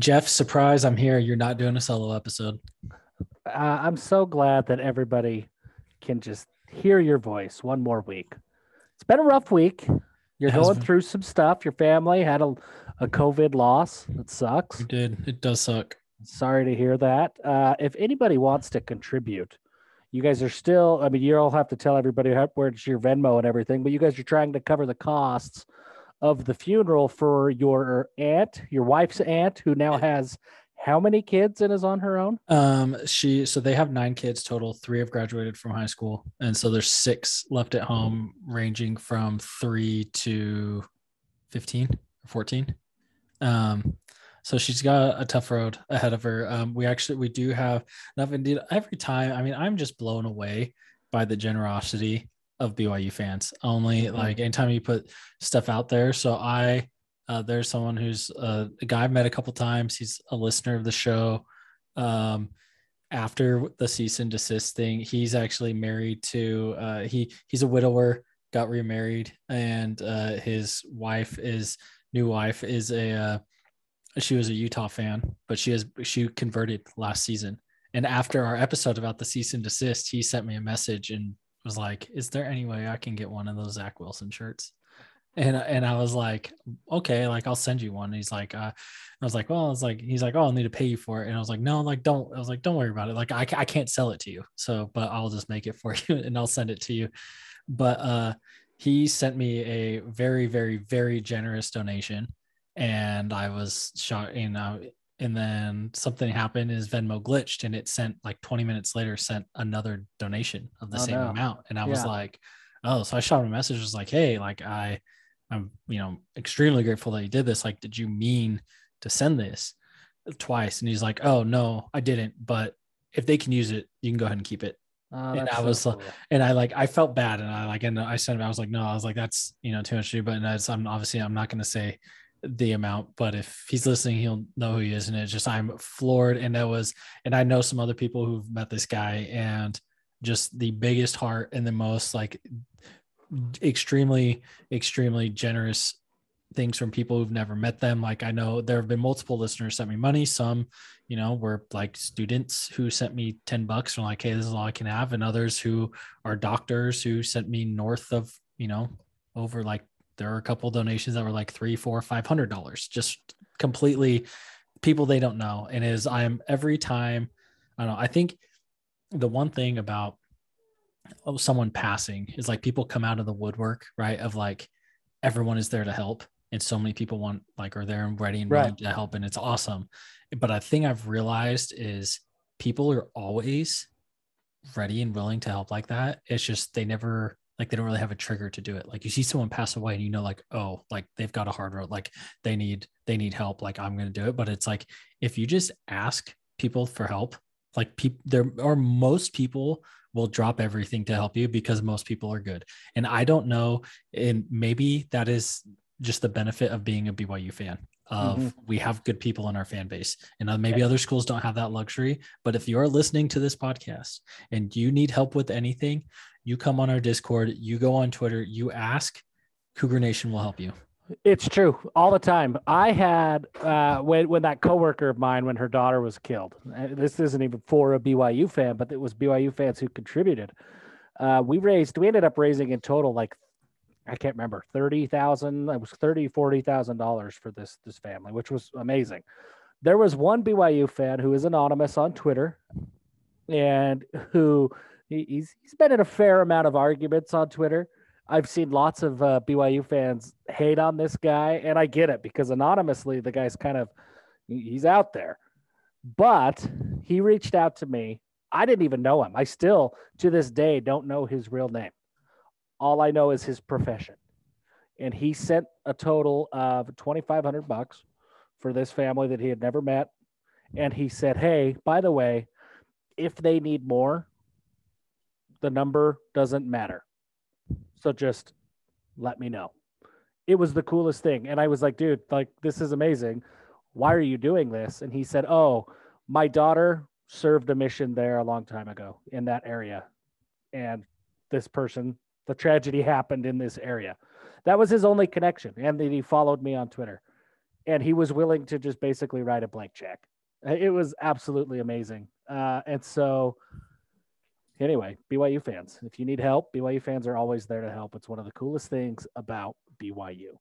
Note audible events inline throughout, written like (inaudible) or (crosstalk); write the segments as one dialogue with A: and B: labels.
A: Jeff, surprise! I'm here. You're not doing a solo episode.
B: Uh, I'm so glad that everybody can just hear your voice one more week. It's been a rough week. You're going through some stuff. Your family had a, a COVID loss. It sucks.
A: It did. It does suck.
B: Sorry to hear that. Uh, if anybody wants to contribute, you guys are still, I mean, you all have to tell everybody where's your Venmo and everything, but you guys are trying to cover the costs of the funeral for your aunt, your wife's aunt, who now has how many kids and is on her own?
A: Um, she so they have nine kids total. Three have graduated from high school, and so there's six left at home, ranging from three to fifteen or fourteen. Um, so she's got a tough road ahead of her. Um, we actually we do have enough indeed every time. I mean, I'm just blown away by the generosity of BYU fans. Only mm-hmm. like anytime you put stuff out there. So I uh, there's someone who's uh, a guy I've met a couple times. He's a listener of the show. Um, after the cease and desist thing, he's actually married to uh, he he's a widower, got remarried, and uh, his wife is new wife is a uh, she was a Utah fan, but she has she converted last season. And after our episode about the cease and desist, he sent me a message and was like, "Is there any way I can get one of those Zach Wilson shirts?" And and I was like, "Okay, like I'll send you one." And he's like, uh, "I was like, well, I was like, he's like, oh, I'll need to pay you for it." And I was like, "No, like don't." I was like, "Don't worry about it. Like I I can't sell it to you, so but I'll just make it for (laughs) you and I'll send it to you." But uh, he sent me a very very very generous donation and I was shocked, you know, and then something happened is Venmo glitched and it sent like 20 minutes later sent another donation of the oh, same no. amount. And I yeah. was like, oh, so I shot him a message, was like, hey, like I I'm, you know, extremely grateful that you did this. Like, did you mean to send this twice? And he's like, oh no, I didn't. But if they can use it, you can go ahead and keep it. Oh, and I was, so cool. and I like, I felt bad, and I like, and I sent him. I was like, no, I was like, that's you know too much to do. But I'm obviously, I'm not going to say the amount, but if he's listening, he'll know who he is. And it's just I'm floored. And that was, and I know some other people who've met this guy and just the biggest heart and the most like extremely, extremely generous things from people who've never met them. Like I know there have been multiple listeners sent me money. Some, you know, were like students who sent me 10 bucks and like, hey, this is all I can have. And others who are doctors who sent me north of, you know, over like there are a couple donations that were like three, four, five hundred dollars, just completely people they don't know. And is I'm every time, I don't know, I think the one thing about oh, someone passing is like people come out of the woodwork, right? Of like everyone is there to help. And so many people want like are there and ready and ready right. to help. And it's awesome. But a thing I've realized is people are always ready and willing to help like that. It's just they never like they don't really have a trigger to do it. Like you see someone pass away and you know like oh like they've got a hard road like they need they need help like i'm going to do it. But it's like if you just ask people for help like people there are most people will drop everything to help you because most people are good. And i don't know and maybe that is just the benefit of being a byu fan of mm-hmm. we have good people in our fan base. And uh, maybe other schools don't have that luxury but if you're listening to this podcast and you need help with anything you come on our discord you go on twitter you ask cougar nation will help you
B: it's true all the time i had uh, when, when that coworker of mine when her daughter was killed this isn't even for a byu fan but it was byu fans who contributed uh, we raised we ended up raising in total like I can't remember, 30,000, it was 30, $40,000 for this, this family, which was amazing. There was one BYU fan who is anonymous on Twitter and who he's, he's been in a fair amount of arguments on Twitter. I've seen lots of uh, BYU fans hate on this guy, and I get it because anonymously the guy's kind of he's out there. But he reached out to me. I didn't even know him. I still to this day don't know his real name. All I know is his profession. And he sent a total of 2500 bucks for this family that he had never met. And he said, "Hey, by the way, if they need more, the number doesn't matter. So just let me know." It was the coolest thing. And I was like, "Dude, like this is amazing. Why are you doing this?" And he said, "Oh, my daughter served a mission there a long time ago in that area. And this person the tragedy (laughs) happened in this area. That was his only connection. And then he followed me on Twitter. and he was willing to just basically write a blank check. It was absolutely amazing. Uh, and so, anyway, BYU fans, if you need help, BYU fans are always there to help. It's one of the coolest things about BYU.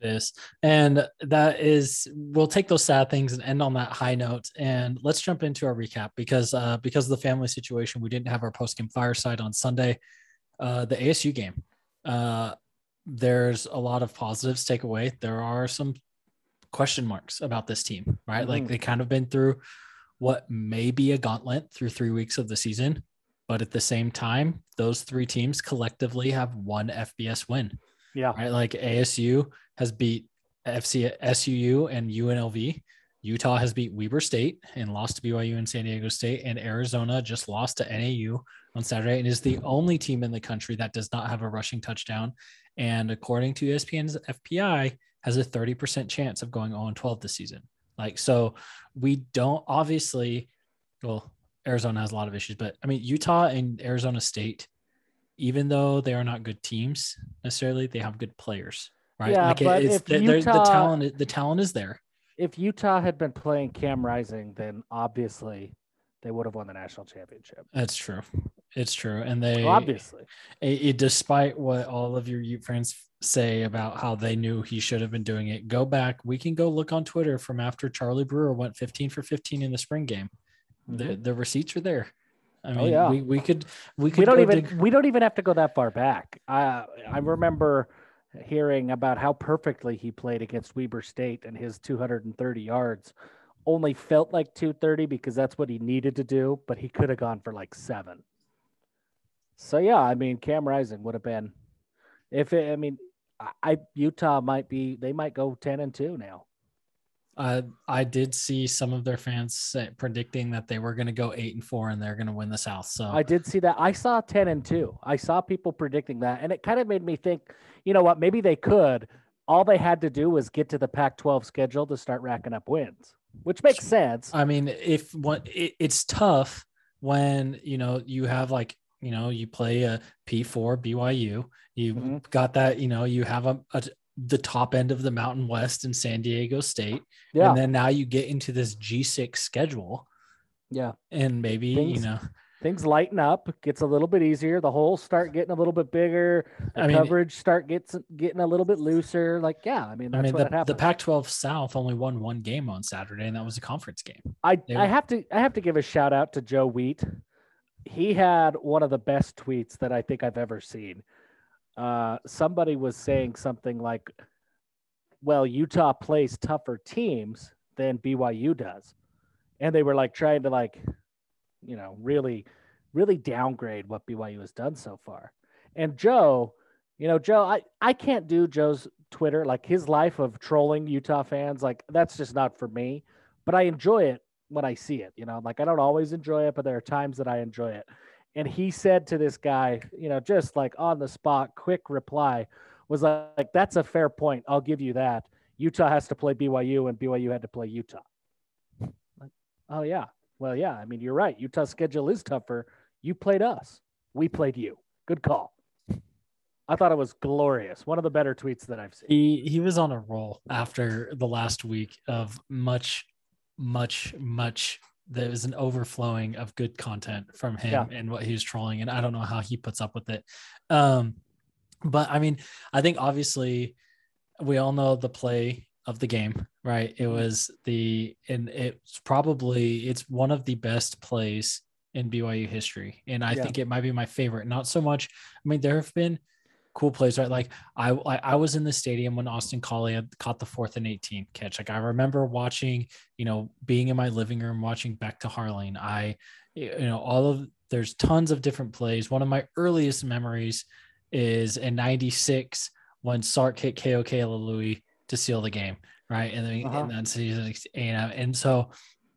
A: It is. And that is, we'll take those sad things and end on that high note. And let's jump into our recap because, uh, because of the family situation, we didn't have our post game fireside on Sunday. Uh, the ASU game. Uh, there's a lot of positives take away. There are some question marks about this team, right? Mm-hmm. Like they kind of been through what may be a gauntlet through three weeks of the season. But at the same time, those three teams collectively have one FBS win.
B: Yeah.
A: Right. Like ASU has beat FC SUU and UNLV. Utah has beat Weber State and lost to BYU and San Diego State. And Arizona just lost to NAU on Saturday and is the only team in the country that does not have a rushing touchdown. And according to ESPN's FPI, has a 30% chance of going 0 12 this season. Like, so we don't obviously, well, Arizona has a lot of issues, but I mean, Utah and Arizona State, even though they are not good teams necessarily, they have good players, right?
B: Yeah, like but if the, Utah,
A: the talent, the talent is there.
B: If Utah had been playing Cam Rising, then obviously they would have won the national championship.
A: That's true. It's true, and they
B: obviously,
A: it, it, despite what all of your Ute friends say about how they knew he should have been doing it, go back. We can go look on Twitter from after Charlie Brewer went 15 for 15 in the spring game. Mm-hmm. The the receipts are there. I oh, mean, oh, yeah. we, we could we could
B: we don't even we don't even have to go that far back. I I remember hearing about how perfectly he played against Weber State and his 230 yards only felt like 230 because that's what he needed to do, but he could have gone for like seven. So yeah, I mean, Cam Rising would have been, if it, I mean, I Utah might be they might go ten and two now.
A: Uh, I did see some of their fans say, predicting that they were going to go eight and four and they're going to win the South. So
B: I did see that. I saw ten and two. I saw people predicting that, and it kind of made me think, you know what? Maybe they could. All they had to do was get to the Pac-12 schedule to start racking up wins, which makes sense.
A: I mean, if what it, it's tough when you know you have like you know, you play a P4 BYU. You mm-hmm. got that, you know, you have a, a, the top end of the Mountain West in San Diego State. Yeah. And then now you get into this G6 schedule.
B: Yeah.
A: And maybe, things, you know,
B: things lighten up, gets a little bit easier. The holes start getting a little bit bigger. The I mean, coverage start gets getting a little bit looser. Like, yeah, I mean,
A: I mean, the, the Pac-12 South only won one game on Saturday, and that was a conference game.
B: I, they I have to I have to give a shout out to Joe Wheat he had one of the best tweets that I think I've ever seen. Uh, somebody was saying something like, well, Utah plays tougher teams than BYU does. And they were like trying to like, you know, really, really downgrade what BYU has done so far. And Joe, you know, Joe, I, I can't do Joe's Twitter, like his life of trolling Utah fans. Like that's just not for me, but I enjoy it when I see it. You know, like I don't always enjoy it, but there are times that I enjoy it. And he said to this guy, you know, just like on the spot, quick reply was like, like that's a fair point. I'll give you that. Utah has to play BYU and BYU had to play Utah. Like, oh yeah. Well, yeah. I mean, you're right. Utah's schedule is tougher. You played us. We played you. Good call. I thought it was glorious. One of the better tweets that I've seen.
A: He he was on a roll after the last week of much much, much there was an overflowing of good content from him yeah. and what he was trolling. And I don't know how he puts up with it. Um, but I mean, I think obviously we all know the play of the game, right? It mm-hmm. was the, and it's probably, it's one of the best plays in BYU history. And I yeah. think it might be my favorite. Not so much, I mean, there have been cool plays, right? Like I, I was in the stadium when Austin Collie had caught the fourth and 18 catch. Like I remember watching, you know, being in my living room, watching Beck to Harline. I, you know, all of there's tons of different plays. One of my earliest memories is in 96 when Sark hit K.O. Kealaluhi to seal the game. Right. And then, uh-huh. and season, and, and so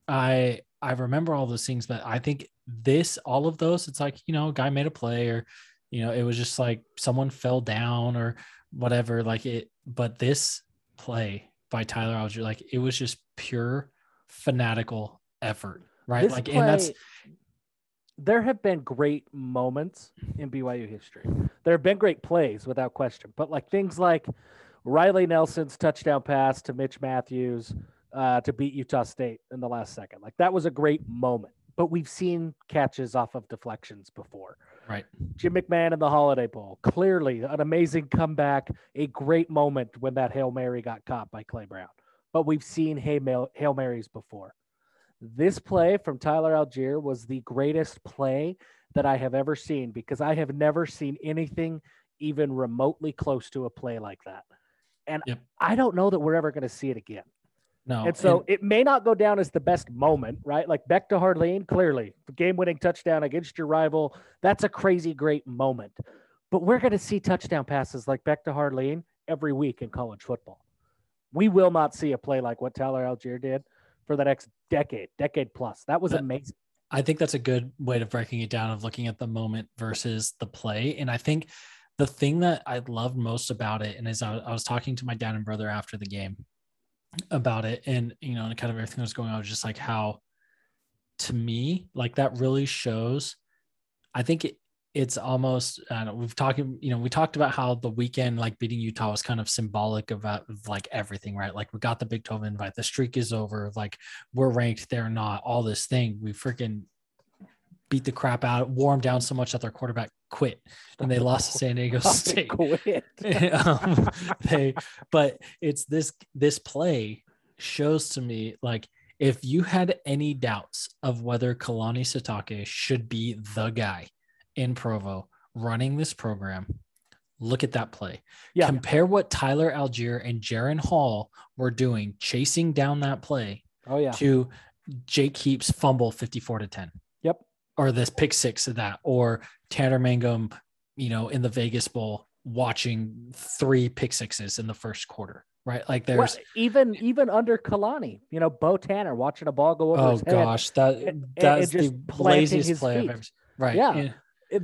A: I, I remember all those things, but I think this, all of those, it's like, you know, guy made a play or, you know it was just like someone fell down or whatever like it but this play by Tyler Allgeier like it was just pure fanatical effort right this like play, and that's
B: there have been great moments in byu history there have been great plays without question but like things like Riley Nelson's touchdown pass to Mitch Matthews uh, to beat Utah State in the last second. Like that was a great moment. But we've seen catches off of deflections before.
A: Right.
B: Jim McMahon in the Holiday Bowl. Clearly an amazing comeback, a great moment when that Hail Mary got caught by Clay Brown. But we've seen Hail, Marys before. This play from Tyler Allgeier was the greatest play that I have ever seen because I have never seen anything even remotely close to a play like that. And
A: Yep.
B: I don't know that we're ever going to see it again.
A: No.
B: And so it may not go down as the best moment, right? Like Beck to Harline, clearly, game winning touchdown against your rival. That's a crazy great moment. But we're going to see touchdown passes like Beck to Harline every week in college football. We will not see a play like what Tyler Allgeier did for the next decade, decade plus. That was amazing.
A: I think that's a good way of breaking it down of looking at the moment versus the play. And I think the thing that I loved most about it, and as I, I was talking to my dad and brother after the game about it, and you know, and kind of everything that was going on, was just like how, to me, like that really shows. I think it, it's almost. I don't know, we've talking, you know, we talked about how the weekend, like beating Utah, was kind of symbolic of, uh, like everything, right? Like we got the Big 12 invite, the streak is over, like we're ranked, they're not, all this thing. We freaking beat the crap out, wore them down so much that their quarterback quit and they lost to San Diego (laughs) State. (laughs)
B: Quit. (laughs)
A: um, they, but it's this this play shows to me like if you had any doubts of whether Kalani Sitake should be the guy in Provo running this program, look at that play.
B: Yeah.
A: Compare what Tyler Allgeier and Jaren Hall were doing, chasing down that play
B: Oh, yeah.
A: to Jake Heaps' fumble 54 to 10. Or this pick six of that, or Tanner Mangum, you know, in the Vegas Bowl watching three pick sixes in the first quarter, right? Like
B: Well,
A: there's,
B: even even under Kalani, you know, Bo Tanner watching a ball go over
A: oh
B: his head.
A: gosh, that
B: and-
A: that's
B: just
A: the laziest play I've
B: feet.
A: ever seen. Right.
B: Yeah.
A: and-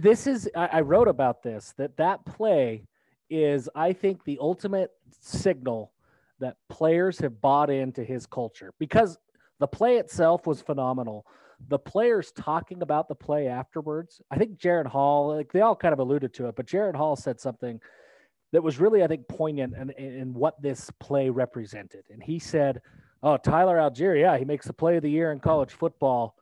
B: this is I, I wrote about this that that play is I think the ultimate signal that players have bought into his culture because the play itself was phenomenal. The players talking about the play afterwards, I think Jared Hall, like they all kind of alluded to it, but Jared Hall said something that was really, I think, poignant in, in, what this play represented. And he said, Oh, Tyler Allgeier, yeah, he makes the play of the year in college football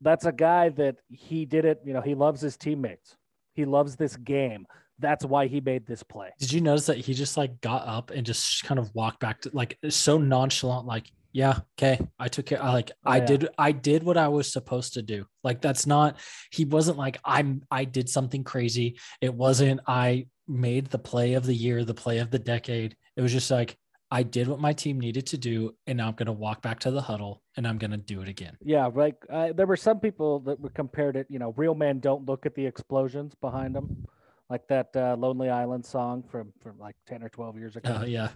B: that's a guy that he did it. You know, he loves his teammates. He loves this game. That's why he made this play.
A: Did you notice that he just like got up and just kind of walked back to like so nonchalant, like, yeah, okay, I took care. I like
B: Oh,
A: I
B: yeah.
A: did I did what I was supposed to do. Like that's not he wasn't like I'm I did something crazy. It wasn't I made the play of the year, the play of the decade. It was just like I did what my team needed to do, and now I'm gonna walk back to the huddle and I'm gonna do it again.
B: Yeah, like uh, there were some people that were compared it. You know, real men don't look at the explosions behind them, like that uh, Lonely Island song from from like ten or twelve years ago.
A: Uh, yeah.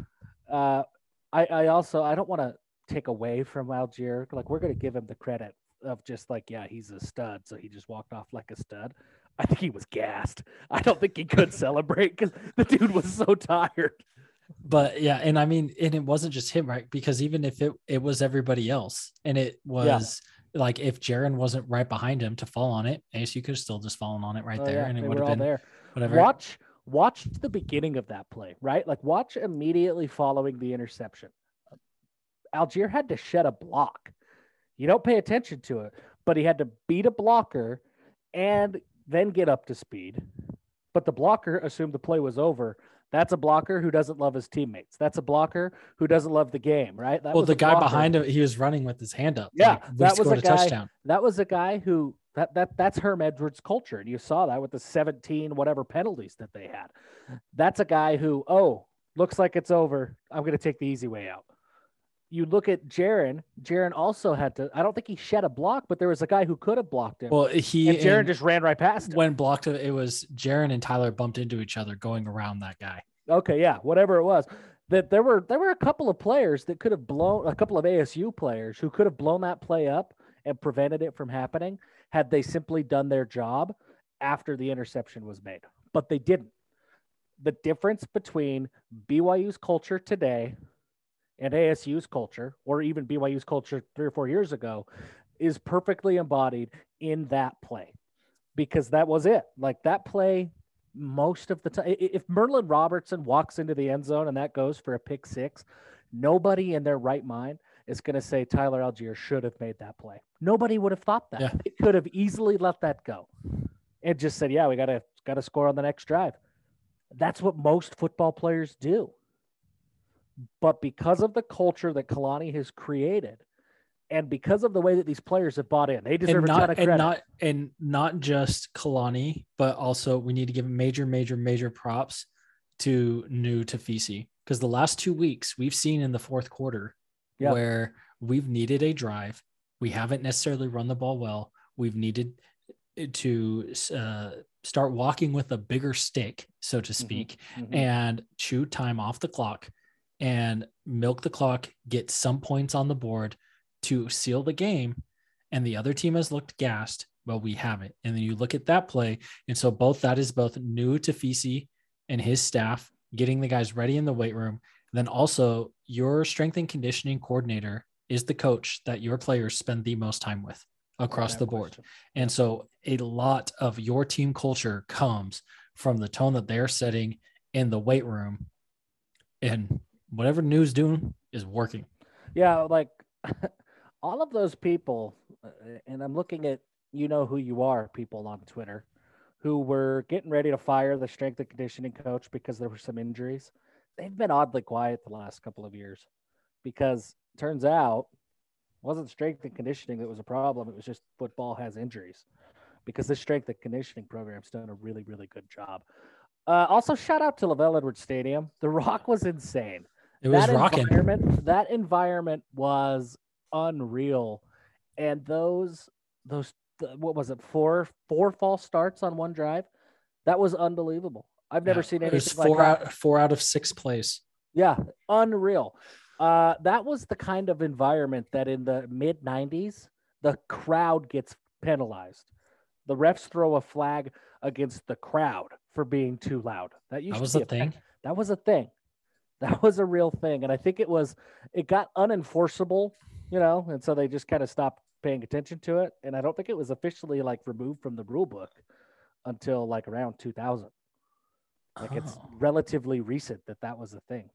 B: uh, I, I also I don't want to take away from Allgeier. Like we're gonna give him the credit of just like yeah he's a stud, so he just walked off like a stud. I think he was gassed. I don't think he could (laughs) celebrate because the dude was so tired.
A: but yeah and i mean and it wasn't just him right because even if it it was everybody else and it was like if Jaren wasn't right behind him to fall on it asu could have still just fallen on it right
B: Oh,
A: there
B: yeah,
A: and it would have been
B: there.
A: whatever
B: Watch watch the beginning of that play, right? Like watch immediately following the interception. Allgeier had to shed a block. You don't pay attention to it, but he had to beat a blocker and then get up to speed. But the blocker assumed the play was over. That's a blocker who doesn't love his teammates. That's a blocker who doesn't love the game, right? That
A: well the guy
B: blocker.
A: behind him he was running with his hand up
B: Yeah,
A: like,
B: that was a guy-
A: touchdown
B: that was a guy who that that that's Herm Edwards' culture, and you saw that with the 17 whatever penalties that they had. That's a guy who, oh, looks like it's over. I'm going to take the easy way out. You look at Jaren. Jaren also had to. I don't think he shed a block, but there was a guy who could have blocked him,
A: well he
B: and
A: Jaren
B: just ran right past him.
A: when blocked it was Jaren and Tyler bumped into each other going around that guy
B: Okay, yeah, whatever it was. That there were there were a couple of players that could have blown a couple of ASU players who could have blown that play up and prevented it from happening had they simply done their job after the interception was made. But they didn't. The difference between BYU's culture today and ASU's culture, or even BYU's culture three or four years ago, is perfectly embodied in that play because that was it. Like that play most of the time. If Merlin Robertson walks into the end zone and that goes for a pick six, nobody in their right mind is going to say Tyler Allgeier should have made that play. Nobody would have thought that.
A: Yeah.
B: They could have easily let that go and just said, "Yeah, we got to got to score on the next drive." That's what most football players do. But because of the culture that Kalani has created, and because of the way that these players have bought in, they deserve
A: and
B: a ton
A: not
B: of
A: and
B: credit.
A: not and not just Kalani, but also we need to give major, major, major props to Nu Tafisi because the last two weeks we've seen in the fourth quarter
B: Yeah.
A: where we've needed a drive, we haven't necessarily run the ball well. We've needed to uh, start walking with a bigger stick, so to speak,
B: Mhm.
A: and chew time off the clock and milk the clock, get some points on the board to seal the game. And the other team has looked gassed. Well, we haven't. And then you look at that play. And so both that is both Nu Tafisi and his staff getting the guys ready in the weight room. then also your strength and conditioning coordinator is the coach that your players spend the most time with across the board.
B: question.
A: And so a lot of your team culture comes from the tone that they're setting in the weight room. And whatever Nu's doing is working.
B: Yeah, like (laughs) all of those people, uh, and I'm looking at you know who you are people on Twitter who were getting ready to fire the strength and conditioning coach because there were some injuries. They've been oddly quiet the last couple of years because turns out wasn't strength and conditioning that was a problem. It was just football has injuries because the strength and conditioning program's done a really, really good job. Uh, also, shout out to LaVell Edwards Stadium. The Rock was insane
A: It was
B: that
A: rocking.
B: environment that environment was unreal. And those those th- what was it four four false starts on one drive? That was unbelievable. I've never
A: Yeah,
B: seen
A: it
B: anything
A: was
B: like
A: four
B: that.
A: out four out of six plays.
B: yeah unreal. Uh that was the kind of environment that in the mid 90s the crowd gets penalized. The refs throw a flag against the crowd for being too loud. That used
A: That was
B: to be a
A: thing.
B: that was a thing. (laughs) That was a real thing. And I think it was, it got unenforceable, you know, and so they just kind of stopped paying attention to it. And I don't think it was officially like removed from the rule book until like around 2000. Like it's
A: Oh.
B: relatively recent that that was a thing.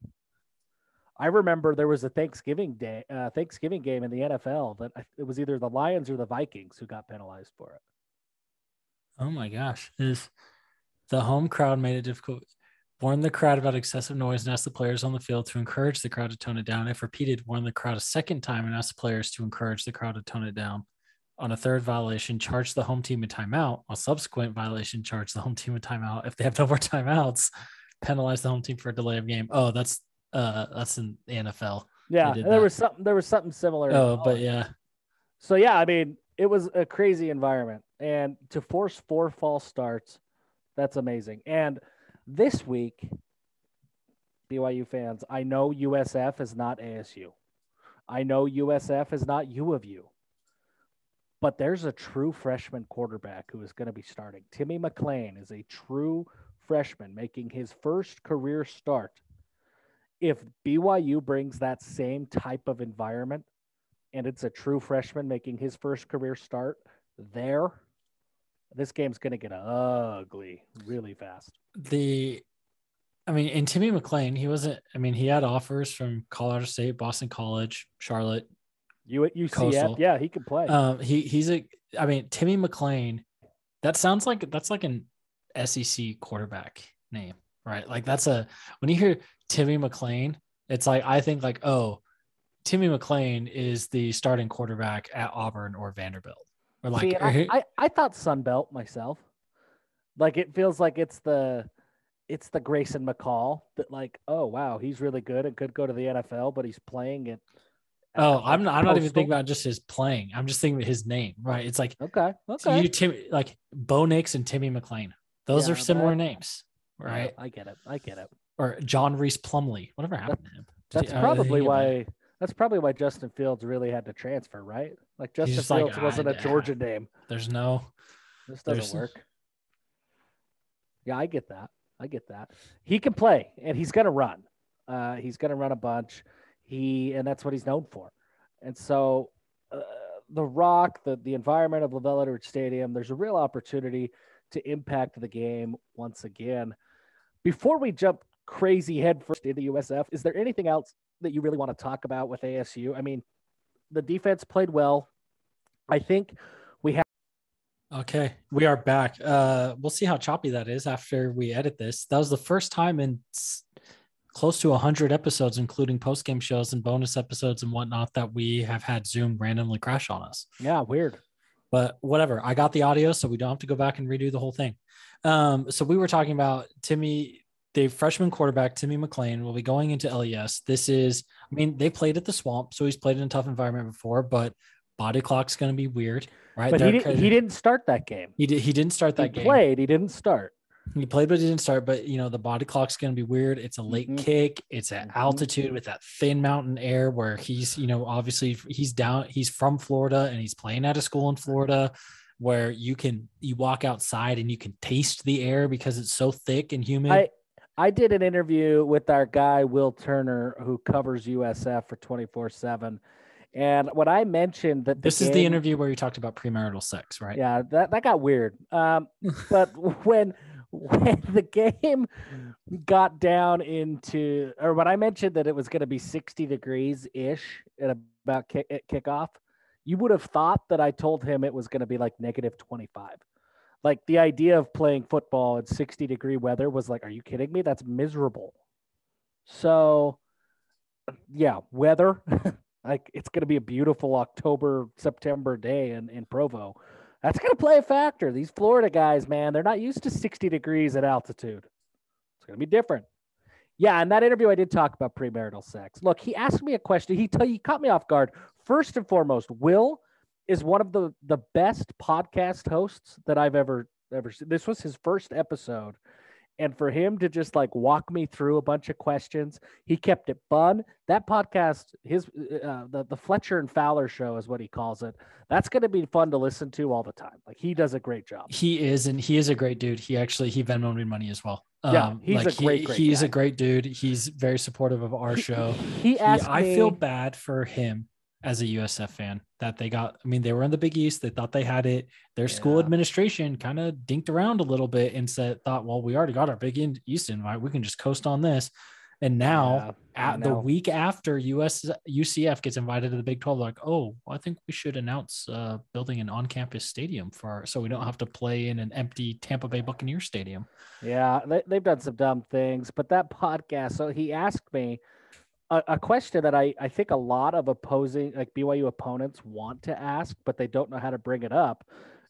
B: I remember there was a Thanksgiving day, uh, Thanksgiving game in the NFL that I, it was either the Lions or the Vikings who got penalized for it.
A: Oh my gosh. Is the home crowd made it difficult? Warn the crowd about excessive noise and ask the players on the field to encourage the crowd to tone it down. If repeated, warn the crowd a second time and ask the players to encourage the crowd to tone it down. On a third violation, charge the home team a timeout. On subsequent violation, charge the home team a timeout. If they have no more (laughs) timeouts, penalize the home team for a delay of game. Oh, that's uh that's in the NFL.
B: Yeah, there
A: that.
B: was something. There was something similar.
A: Oh, but yeah.
B: So yeah, I mean, it was a crazy environment, and to force four false starts, that's amazing. And this week, BYU fans, I know USF is not ASU. I know USF is not U of U. But there's a true freshman quarterback who is going to be starting. Timmy McClain is a true freshman making his first career start. If BYU brings that same type of environment and it's a true freshman making his first career start there, this game's going to get ugly really fast.
A: the I mean, and Timmy McClain, he wasn't, I mean, he had offers from Colorado State, Boston College, Charlotte.
B: You at UCF,
A: Coastal.
B: yeah, he can play.
A: Um, he he's a I mean, Timmy McClain, that sounds like that's like an SEC quarterback name, right? Like that's a when you hear Timmy McClain, it's like I think like, oh, Timmy McClain is the starting quarterback at Auburn or Vanderbilt. Or like
B: See, I, (laughs) I, I thought Sunbelt myself. Like it feels like it's the it's the Grayson McCall that like, oh wow, he's really good and could go to the NFL, but he's playing it.
A: oh,
B: like,
A: I'm not I'm not even thinking about just his playing. I'm just thinking his name, right? It's like
B: Okay,
A: So
B: okay.
A: you Tim like Bo Nix and Timmy McClain. Those
B: Yeah,
A: are similar names, right?
B: I get it. I get it.
A: Or John Rhys Plumlee. Whatever happened to him?
B: That's
A: uh,
B: probably why. That's probably why Justin Fields really had to transfer, right? Like Justin
A: just like,
B: Fields wasn't a
A: I-
B: Georgia name.
A: There's no.
B: This doesn't
A: There's-
B: work. Yeah, I get that. I get that. He can play, and he's going to run. Uh, he's going to run a bunch. He and that's what he's known for. And so, uh, the Rock, the the environment of LaVell Edwards Stadium, there's a real opportunity to impact the game once again. Before we jump crazy headfirst into USF, is there anything else that you really want to talk about with ASU? I mean, the defense played well. I think we have.
A: Okay, we are back. Uh, we'll see how choppy that is after we edit this. That was the first time in close to 100 episodes, including post game shows and bonus episodes and whatnot, that we have had Zoom randomly crash on us.
B: Yeah, weird.
A: But whatever. I got the audio, so we don't have to go back and redo the whole thing. Um, so we were talking about Timmy, the freshman quarterback, Timmy McClain will be going into LES. This is, I mean, they played at the swamp, so he's played in a tough environment before, but body clock's going to be weird, right?
B: But he, did, he didn't start that game.
A: He did. He didn't start that game.
B: he
A: game.
B: Played. He didn't start.
A: He played, but he didn't start. But you know, the body clock's going to be weird. It's a late
B: Mhm.
A: kick. It's at
B: Mhm.
A: altitude with that thin mountain air where he's, you know, obviously he's down. He's from Florida and he's playing at a school in Florida where you can you walk outside and you can taste the air because it's so thick and humid.
B: I I did an interview with our guy Will Turner, who covers USF for twenty four seven, and when I mentioned that
A: this is the interview where you talked about premarital sex, right?
B: Yeah, that that got weird. Um, (laughs) but when when (laughs) the game got down into, or when I mentioned that it was going to be sixty degrees ish at about kick, at kickoff, you would have thought that I told him it was going to be like negative twenty five. Like the idea of playing football in sixty degree weather was like, are you kidding me? That's miserable. So, yeah, weather. (laughs) like it's going to be a beautiful October September day in in Provo that's going to play a factor. These Florida guys, man, they're not used to 60 degrees at altitude. It's going to be different. Yeah, in that interview, I did talk about premarital sex. Look, he asked me a question. He tell he caught me off guard. First and foremost, Will is one of the the best podcast hosts that I've ever ever seen. This was his first episode, and for him to just like walk me through a bunch of questions, he kept it fun. That podcast, his uh, the the Fletcher and Fowler show is what he calls it. That's going to be fun to listen to all the time. Like he does a great job.
A: He is, and he is a great dude. He actually he Venmoed me money as well.
B: Yeah,
A: Um,
B: he's a
A: like, he-
B: great, great
A: he's
B: guy.
A: a great dude. He's very supportive of our
B: He-
A: show.
B: He
A: He-
B: asked
A: I
B: me,
A: feel bad for him as a USF fan that they got. I mean, they were in the Big East. They thought they had it. Their school administration kind of dinked around a little bit and said, "Thought, well, we already got our Big East invite. We can just coast on this." And now,
B: Yeah,
A: at the week after US UCF gets invited to the Big Twelve, like, oh, I think we should announce uh, building an on-campus stadium for our, so we don't have to play in an empty Tampa Bay Buccaneer stadium.
B: Yeah, they, they've done some dumb things, but that podcast. So he asked me a, question that I, I think a lot of opposing, like BYU opponents, want to ask, but they don't know how to bring it up.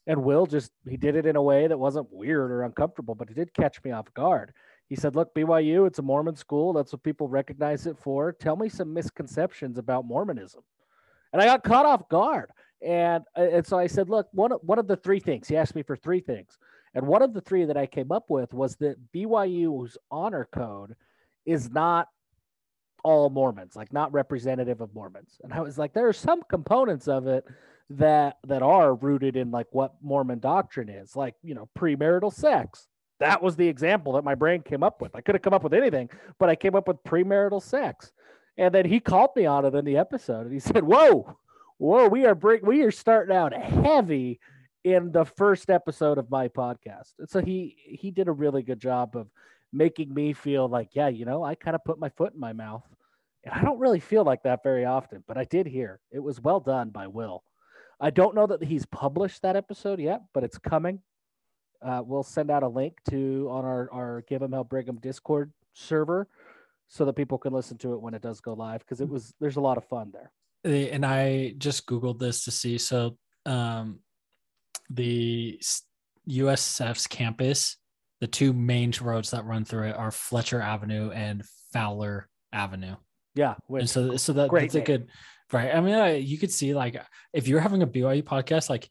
B: And Will just he did it in a way that wasn't weird or uncomfortable, but it did catch me off guard. He said, "Look, BYU, it's a Mormon school. That's what people recognize it for. Tell me some misconceptions about Mormonism." And I got caught off guard. And uh, and so I said, "Look, one one of the three things." He asked me for three things. And one of the three that I came up with was that BYU's honor code is not all Mormons, like not representative of Mormons. And I was like, there are some components of it that that are rooted in like what Mormon doctrine is, like you know, premarital sex. That was the example that my brain came up with. I could have come up with anything, but I came up with premarital sex. And then he called me on it in the episode, and he (laughs) said, "Whoa, whoa, we are break, we are starting out heavy in the first episode of my podcast. And so he he did a really good job of making me feel like, yeah, you know, I kind of put my foot in my mouth. And I don't really feel like that very often, but I did hear it was well done by Will. I don't know that he's published that episode yet, but it's coming. Uh, we'll send out a link to on our, our Give 'em Hell Brigham Discord server so that people can listen to it when it does go live because it was there's a lot of fun there.
A: And I just googled this to see. So, um, the USF's campus, the two main roads that run through it are Fletcher Avenue and Fowler Avenue.
B: Yeah,
A: And so, so that, that's a good, right? I mean, I, you could see like if you're having a BYU podcast, like,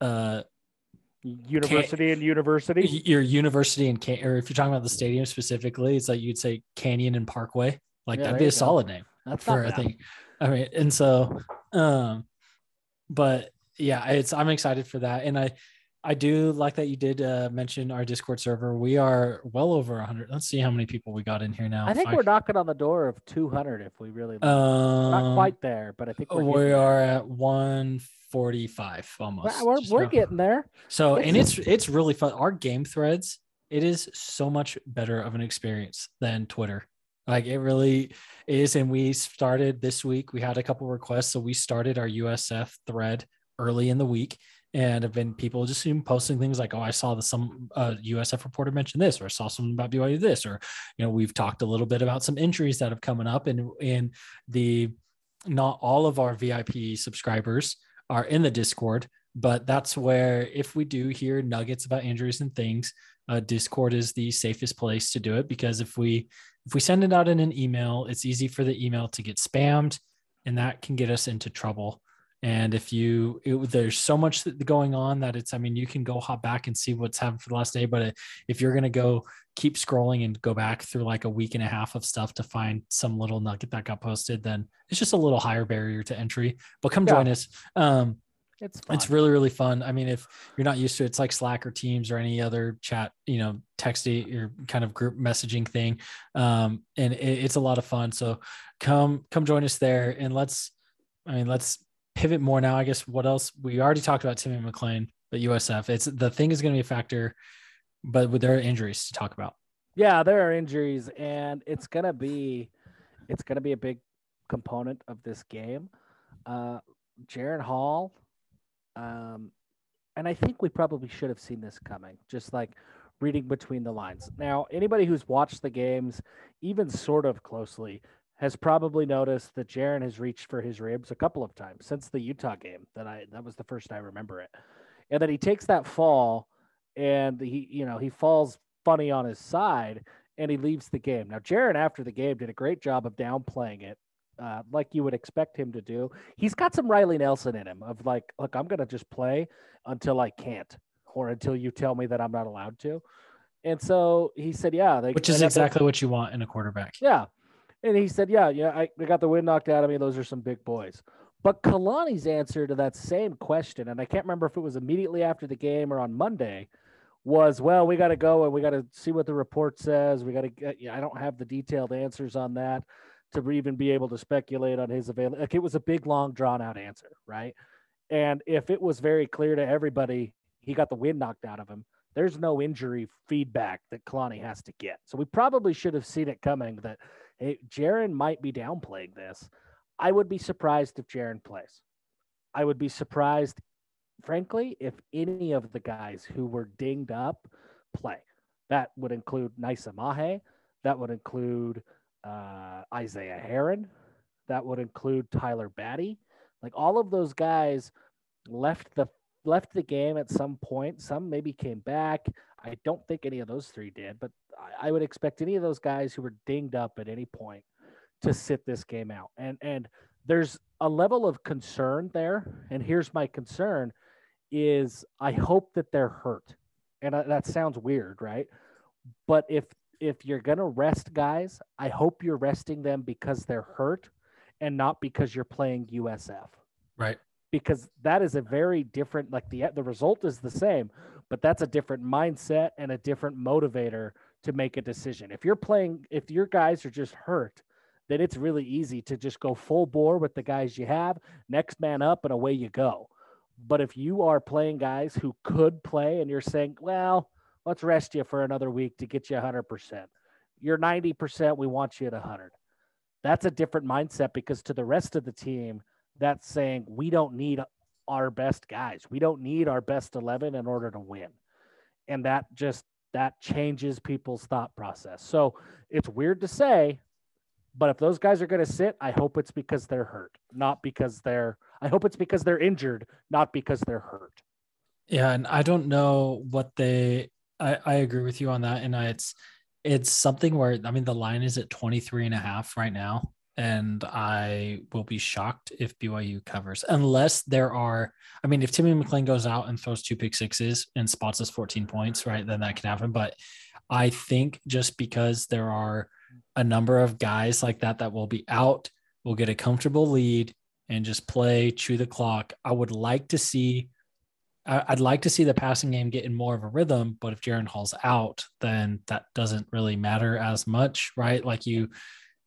A: uh,
B: university and university.
A: your university and can, or if you're talking about the stadium specifically, it's like you'd say Canyon and Parkway. Like
B: Yeah,
A: that'd be a
B: go.
A: solid name
B: That's
A: for
B: bad.
A: thing. I mean, and so, um, but yeah, it's I'm excited for that, and I I do like that you did uh, mention our Discord server. We are well over 100. Let's see how many people we got in here now.
B: I think
A: Five-
B: we're knocking on the door of 200 if we really
A: um,
B: not quite there, but I think we're
A: We are at 145 almost.
B: We're, we're getting there. (laughs)
A: So and
B: it's
A: it's really fun. Our game threads, it is so much better of an experience than Twitter. Like it really is. And we started this week. We had a couple requests, so we started our USF thread early in the week, and have been people just posting things like, "Oh, I saw the some uh, USF reporter mention this, or I saw something about BYU this," or you know, we've talked a little bit about some injuries that have coming up, and and the not all of our VIP subscribers are in the Discord, but that's where if we do hear nuggets about injuries and things, uh, Discord is the safest place to do it because if we if we send it out in an email, it's easy for the email to get spammed, and that can get us into trouble. And if you, it, there's so much going on that it's, I mean, you can go hop back and see what's happened for the last day. But if you're going to go keep scrolling and go back through like a week and a half of stuff to find some little nugget that got posted, then it's just a little higher barrier to entry. But come
B: Yeah.
A: join us. Um,
B: It's fun.
A: it's really really fun i mean if you're not used to it it's like slack or teams or any other chat you know texting or kind of group messaging thing um and it, it's a lot of fun so come come join us there and let's i mean let's pivot more now i guess what else we already talked about Timmy McClain but usf it's the thing is going to be a factor but there are injuries to talk about
B: yeah, there are injuries, and it's gonna be it's gonna be a big component of this game. Uh Jaren Hall, um, and I think we probably should have seen this coming, just like reading between the lines. Now, anybody who's watched the games, even sort of closely, has probably noticed that Jaren has reached for his ribs a couple of times since the Utah game. That I that was the first I remember it, and that he takes that fall, and he you know he falls funny on his side and he leaves the game. Now, Jaren after the game did a great job of downplaying it, uh, like you would expect him to do. He's got some Riley Nelson in him of like, look, I'm gonna just play until I can't, or until you tell me that I'm not allowed to. And so he said, yeah, they,
A: which is exactly what you want in a quarterback
B: yeah. And he said, yeah, yeah, I, I got the wind knocked out of me. Those are some big boys. But Kalani's answer to that same question, and I can't remember if it was immediately after the game or on Monday, was, well, we got to go and we got to see what the report says. We got to get, yeah, I don't have the detailed answers on that to even be able to speculate on his avail. Like it was a big, long, drawn out answer, right? And if it was very clear to everybody he got the wind knocked out of him, there's no injury feedback that Kalani has to get. So we probably should have seen it coming that hey, Jaren might be downplaying this. I would be surprised if Jaren plays. I would be surprised, frankly, if any of the guys who were dinged up play. That would include Nisa Mahe. That would include uh, Isaiah Heron. That would include Tyler Batty. Like all of those guys left the left the game at some point. Some maybe came back. I don't think any of those three did, but I, I would expect any of those guys who were dinged up at any point to sit this game out. And and there's a level of concern there. And here's my concern: is I hope that they're hurt. And uh, that sounds weird, right? But if if you're gonna rest guys, I hope you're resting them because they're hurt, and not because you're playing USF
A: right
B: because that is a very different like the the result is the same but that's a different mindset and a different motivator to make a decision. If you're playing if your guys are just hurt then it's really easy to just go full bore with the guys you have next man up and away you go. But if you are playing guys who could play and you're saying well let's rest you for another week to get you 100% you're 90% we want you at 100 that's a different mindset because to the rest of the team that's saying we don't need our best guys. We don't need our best 11 in order to win. And that just that changes people's thought process. So it's weird to say, but if those guys are going to sit, I hope it's because they're hurt, not because they're I hope it's because they're injured, not because they're hurt.
A: Yeah, and I don't know what they I, I agree with you on that. And I, it's it's something where I mean the line is at 23 and a half right now. And I will be shocked if BYU covers, unless there are. I mean, if Timmy McClain goes out and throws two pick sixes and spots us 14 points, right, then that can happen. But I think just because there are a number of guys like that that will be out, will get a comfortable lead and just play, chew the clock. I would like to see I'd like to see the passing game get in more of a rhythm, but if Jaren Hall's out, then that doesn't really matter as much, right? Like you,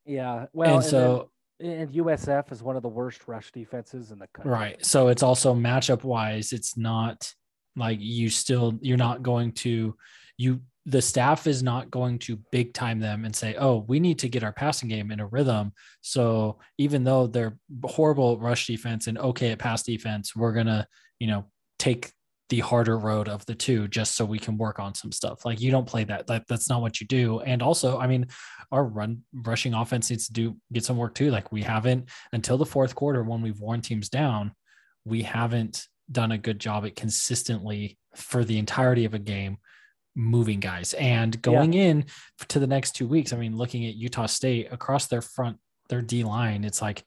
B: Yeah. Well,
A: and
B: and
A: so
B: And USF is one of the worst rush defenses in the country.
A: Right. So it's also matchup wise, it's not like you still you're not going to you the staff is not going to big time them and say, "Oh, we need to get our passing game in a rhythm." So even though they're horrible rush defense and okay at pass defense, we're gonna, you know, take the harder road of the two just so we can work on some stuff. Like you don't play that. that that's not what you do. And also, I mean, our run rushing offense needs to do get some work too. Like we haven't until the fourth quarter when we've worn teams down, we haven't done a good job at consistently for the entirety of a game moving guys and going yeah. in to the next two weeks. I mean, looking at Utah State across their front, their D line, it's like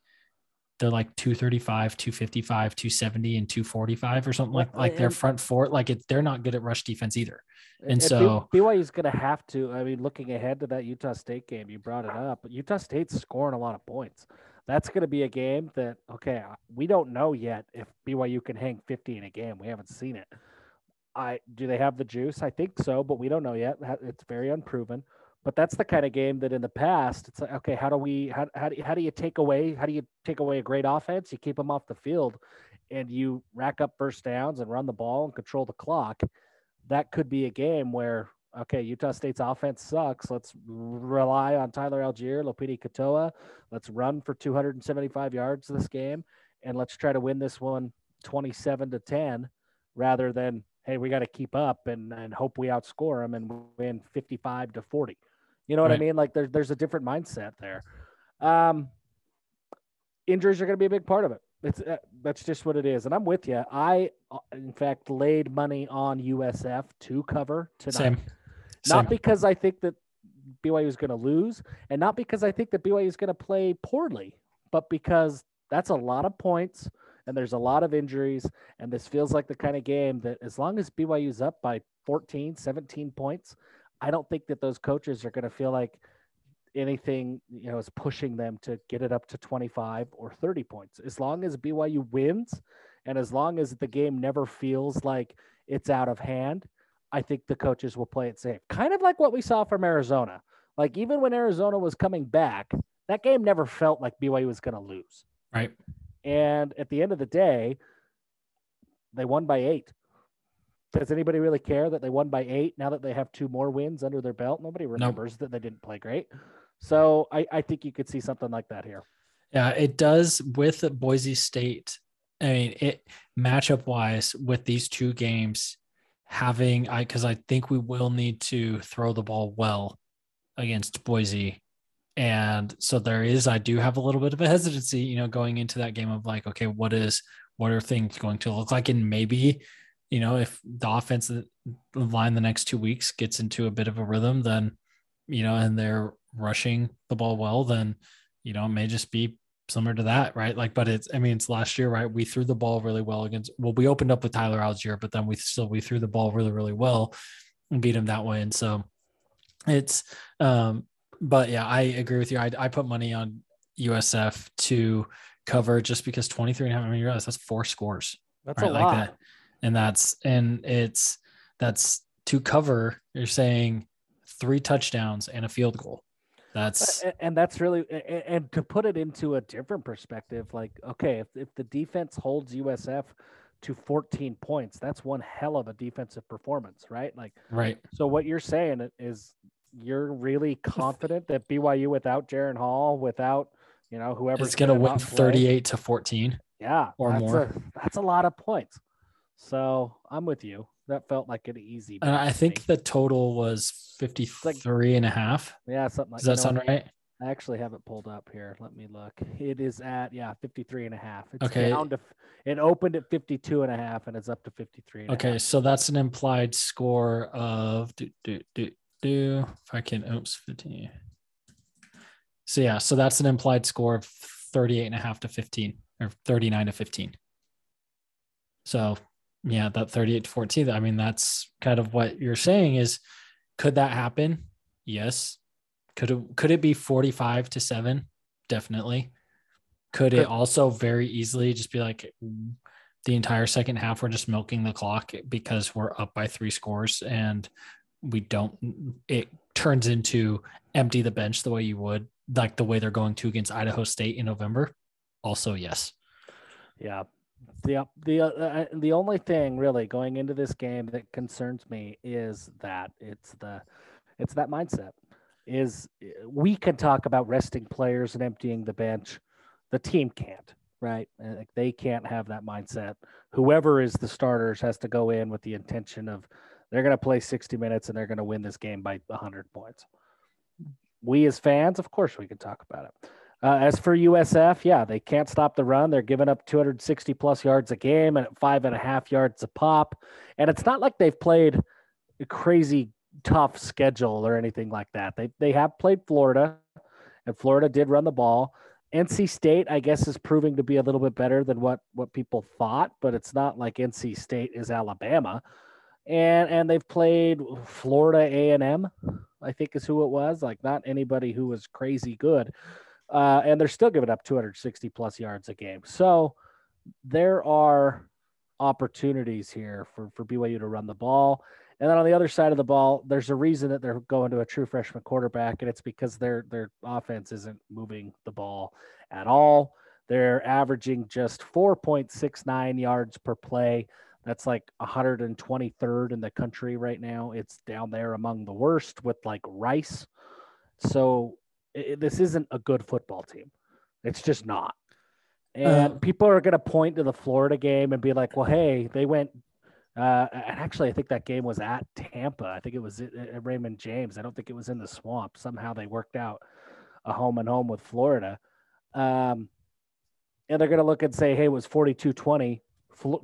A: they're like 235, 255, 270, and 245 or something like like their front four. Like it, they're not good at rush defense either. Uh, and, and so
B: BYU is going to have to. I mean, looking ahead to that Utah State game, you brought it up. Utah State's scoring a lot of points. That's going to be a game that okay, we don't know yet if BYU can hang 50 in a game. We haven't seen it. I do they have the juice? I think so, but we don't know yet. It's very unproven. But that's the kind of game that in the past, it's like, okay, how do we how how do, how do you take away how do you take away a great offense? You keep them off the field, and you rack up first downs and run the ball and control the clock. That could be a game where okay, Utah State's offense sucks. Let's rely on Tyler Allgeier Lopini Katoa. Let's run for 275 yards this game, and let's try to win this one 27 to 10, rather than hey, we got to keep up and, and hope we outscore them and win 55 to 40. You know what right. I mean? Like there's there's a different mindset there. Um, injuries are going to be a big part of it. It's uh, that's just what it is, and I'm with you. I, uh, in fact, laid money on USF to cover tonight. Same. Not Same. because I think that BYU is going to lose, and not because I think that BYU is going to play poorly, but because that's a lot of points and there's a lot of injuries. And this feels like the kind of game that as long as BYU's up by 14, 17 points, I don't think that those coaches are going to feel like anything, you know, is pushing them to get it up to 25 or 30 points. As long as BYU wins and as long as the game never feels like it's out of hand, I think the coaches will play it safe. Kind of like what we saw from Arizona. Like even when Arizona was coming back, that game never felt like BYU was going to lose.
A: Right.
B: And at the end of the day, they won by eight. Does anybody really care that they won by eight now that they have two more wins under their belt? Nobody remembers nope. that they didn't play great. So I, I think you could see something like that here.
A: Yeah, it does with Boise State. I mean, it matchup wise with these two games, having I because I think we will need to throw the ball well against Boise and so there is, I do have a little bit of a hesitancy, you know, going into that game of like, okay, what is, what are things going to look like? And maybe, you know, if the offense line the next two weeks gets into a bit of a rhythm, then, you know, and they're rushing the ball well, then, you know, it may just be similar to that, right? Like, but it's, I mean, it's last year, right? We threw the ball really well against, well, we opened up with Tyler Allgeier, but then we still, we threw the ball really, really well and beat him that way. And so it's, um, but yeah, I agree with you. I, I put money on USF to cover just because 23 and a half, I mean, you realize that's four scores.
B: That's right? a lot.
A: that. And that's, and it's, that's to cover, you're saying three touchdowns and a field goal. That's,
B: and that's really, and to put it into a different perspective, like, okay, if, if the defense holds USF to 14 points, that's one hell of a defensive performance, right? Like,
A: right.
B: So what you're saying is you're really confident that BYU without Jaren Hall, without you know whoever
A: is going to win 38 to 14,
B: yeah,
A: or more.
B: A, that's a lot of points. So I'm with you. That felt like an easy.
A: And I think the total was 53 like, and a half.
B: Yeah, something like
A: Does that sound right?
B: I actually have it pulled up here. Let me look. It is at yeah, 53 and a half. It's
A: okay.
B: down to it opened at 52 and a half and it's up to 53.
A: okay, so that's an implied score of do, do, do, do if I can oops 15. So yeah, so that's an implied score of 38 and a half to 15 or 39 to 15. So yeah, that 38 to 14. I mean, that's kind of what you're saying is could that happen? Yes. Could it could it be 45 to 7? Definitely. Could it also very easily just be like mm, the entire second half we're just milking the clock because we're up by three scores and we don't it turns into empty the bench the way you would like the way they're going to against Idaho State in November, also yes.
B: Yeah. The the uh, uh, the only thing really going into this game that concerns me is that it's the it's that mindset. Is we can talk about resting players and emptying the bench. The team can't, right? They can't have that mindset. Whoever is the starters has to go in with the intention of they're going to play 60 minutes and they're going to win this game by 100 points. We as fans, of course, we can talk about it. Uh, as for USF, yeah, they can't stop the run. They're giving up 260 plus yards a game and five and a half yards a pop. And it's not like they've played a crazy tough schedule or anything like that. They they have played Florida, and Florida did run the ball. NC State, I guess, is proving to be a little bit better than what what people thought, but it's not like NC State is Alabama and and they've played Florida A and M, I think is who it was. Like not anybody who was crazy good, uh, and they're still giving up 260 plus yards a game. So there are opportunities here for for BYU to run the ball. And then on the other side of the ball, there's a reason that they're going to a true freshman quarterback, and it's because their their offense isn't moving the ball at all. They're averaging just 4.69 yards per play. That's like 123rd in the country right now. It's down there among the worst with like Rice. So it, this isn't a good football team. It's just not. And uh, people are going to point to the Florida game and be like, well, hey, they went. Uh, and actually, I think that game was at Tampa. I think it was at Raymond James. I don't think it was in the swamp. Somehow they worked out a home and home with Florida. Um, and they're going to look and say, hey, it was 42 20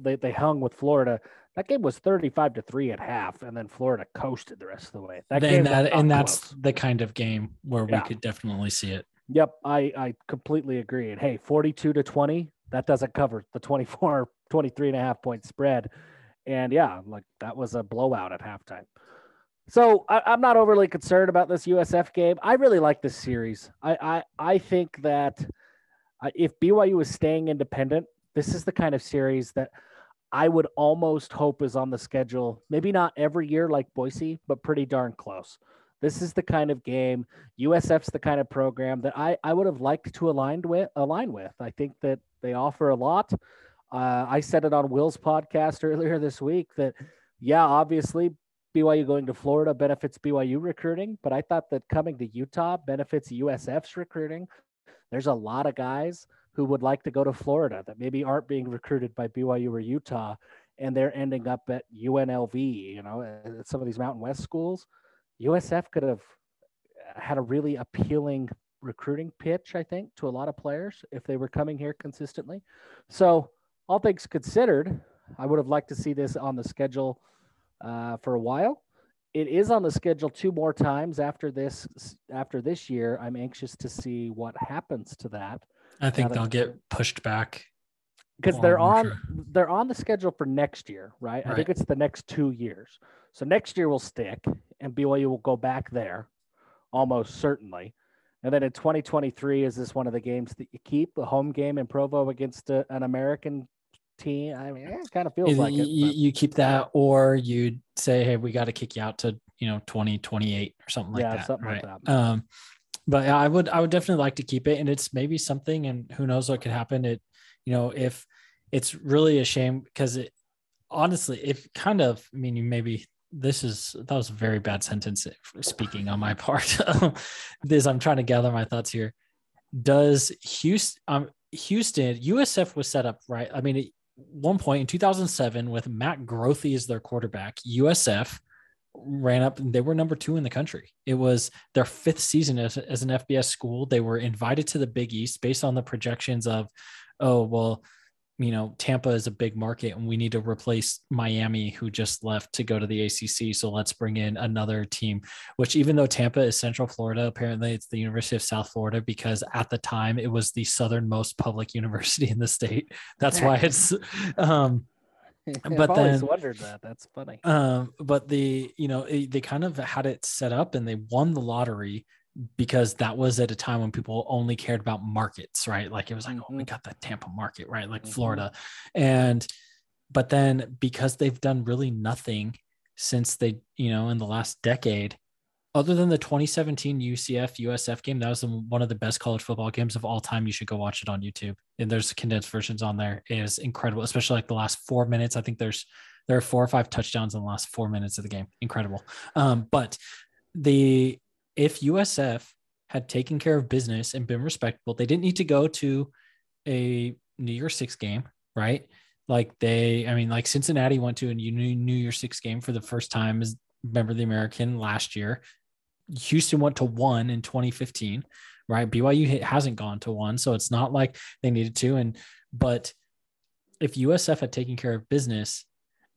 B: they, they hung with Florida. That game was 35 to 3 at half, and then Florida coasted the rest of the way.
A: That then that, and that's close. the kind of game where yeah. we could definitely see it.
B: Yep, I, I completely agree. And hey, 42 to 20, that doesn't cover the 24, 23 and a half point spread. And yeah, like that was a blowout at halftime. So I, am not overly concerned about this USF game. I really like this series. I I, I think that uh, if BYU is staying independent, this is the kind of series that I would almost hope is on the schedule. Maybe not every year like Boise, but pretty darn close. This is the kind of game USF's the kind of program that I, I would have liked to align with align with. I think that they offer a lot. Uh, I said it on Will's podcast (laughs) earlier this week that yeah, obviously BYU going to Florida benefits BYU recruiting, but I thought that coming to Utah benefits USF's recruiting. There's a lot of guys who would like to go to Florida that maybe aren't being recruited by BYU or Utah, and they're ending up at UNLV, you know, at some of these Mountain West schools. USF could have had a really appealing recruiting pitch, I think, to a lot of players if they were coming here consistently. So, all things considered, I would have liked to see this on the schedule uh, for a while. It is on the schedule two more times after this. After this year, I'm anxious to see what happens to that.
A: I think they'll get pushed back
B: because they're on sure. they're on the schedule for next year, right? right? I think it's the next two years. So next year will stick, and BYU will go back there, almost certainly. And then in 2023, is this one of the games that you keep a home game in Provo against a, an American team? I mean, it kind of feels like
A: you,
B: it.
A: You keep that, or you'd say, "Hey, we got to kick you out to you know 2028 or something like that. yeah, that." Something right? like that. Um, but yeah, I would I would definitely like to keep it, and it's maybe something, and who knows what could happen. It, you know, if it's really a shame because it honestly, if kind of, I mean, you maybe this is that was a very bad sentence speaking on my (laughs) part. (laughs) this I'm trying to gather my thoughts here. Does Houston, um, Houston, USF was set up right? I mean, at one point in 2007 with Matt Grothe as their quarterback, USF ran up and they were number two in the country. It was their fifth season as, as an FBS school. They were invited to the Big East based on the projections of, oh, well, you know, Tampa is a big market and we need to replace Miami, who just left to go to the ACC. So let's bring in another team, which even though Tampa is Central Florida, apparently it's the University of South Florida because at the time it was the southernmost public (laughs) university in the state. That's why it's, um, (laughs)
B: but I've then wondered that. That's funny.
A: Um, but the you know it, they kind of had it set up and they won the lottery because that was at a time when people only cared about markets, right? Like it was like, mm-hmm. oh, we got the Tampa market, right? Like mm-hmm. Florida, and but then because they've done really nothing since they you know in the last decade other than the 2017 UCF USF game, that was the, one of the best college football games of all time. You should go watch it on YouTube. And there's condensed versions on there. It is incredible, especially like the last four minutes. I think there's there are four or five touchdowns in the last four minutes of the game. Incredible. Um, but the if USF had taken care of business and been respectable, they didn't need to go to a New Year Six game, right? Like they, I mean, like Cincinnati went to a New New Year Six game for the first time as member of the American last year. Houston went to one in 2015, right? BYU hasn't gone to one, so it's not like they needed to. And but if USF had taken care of business,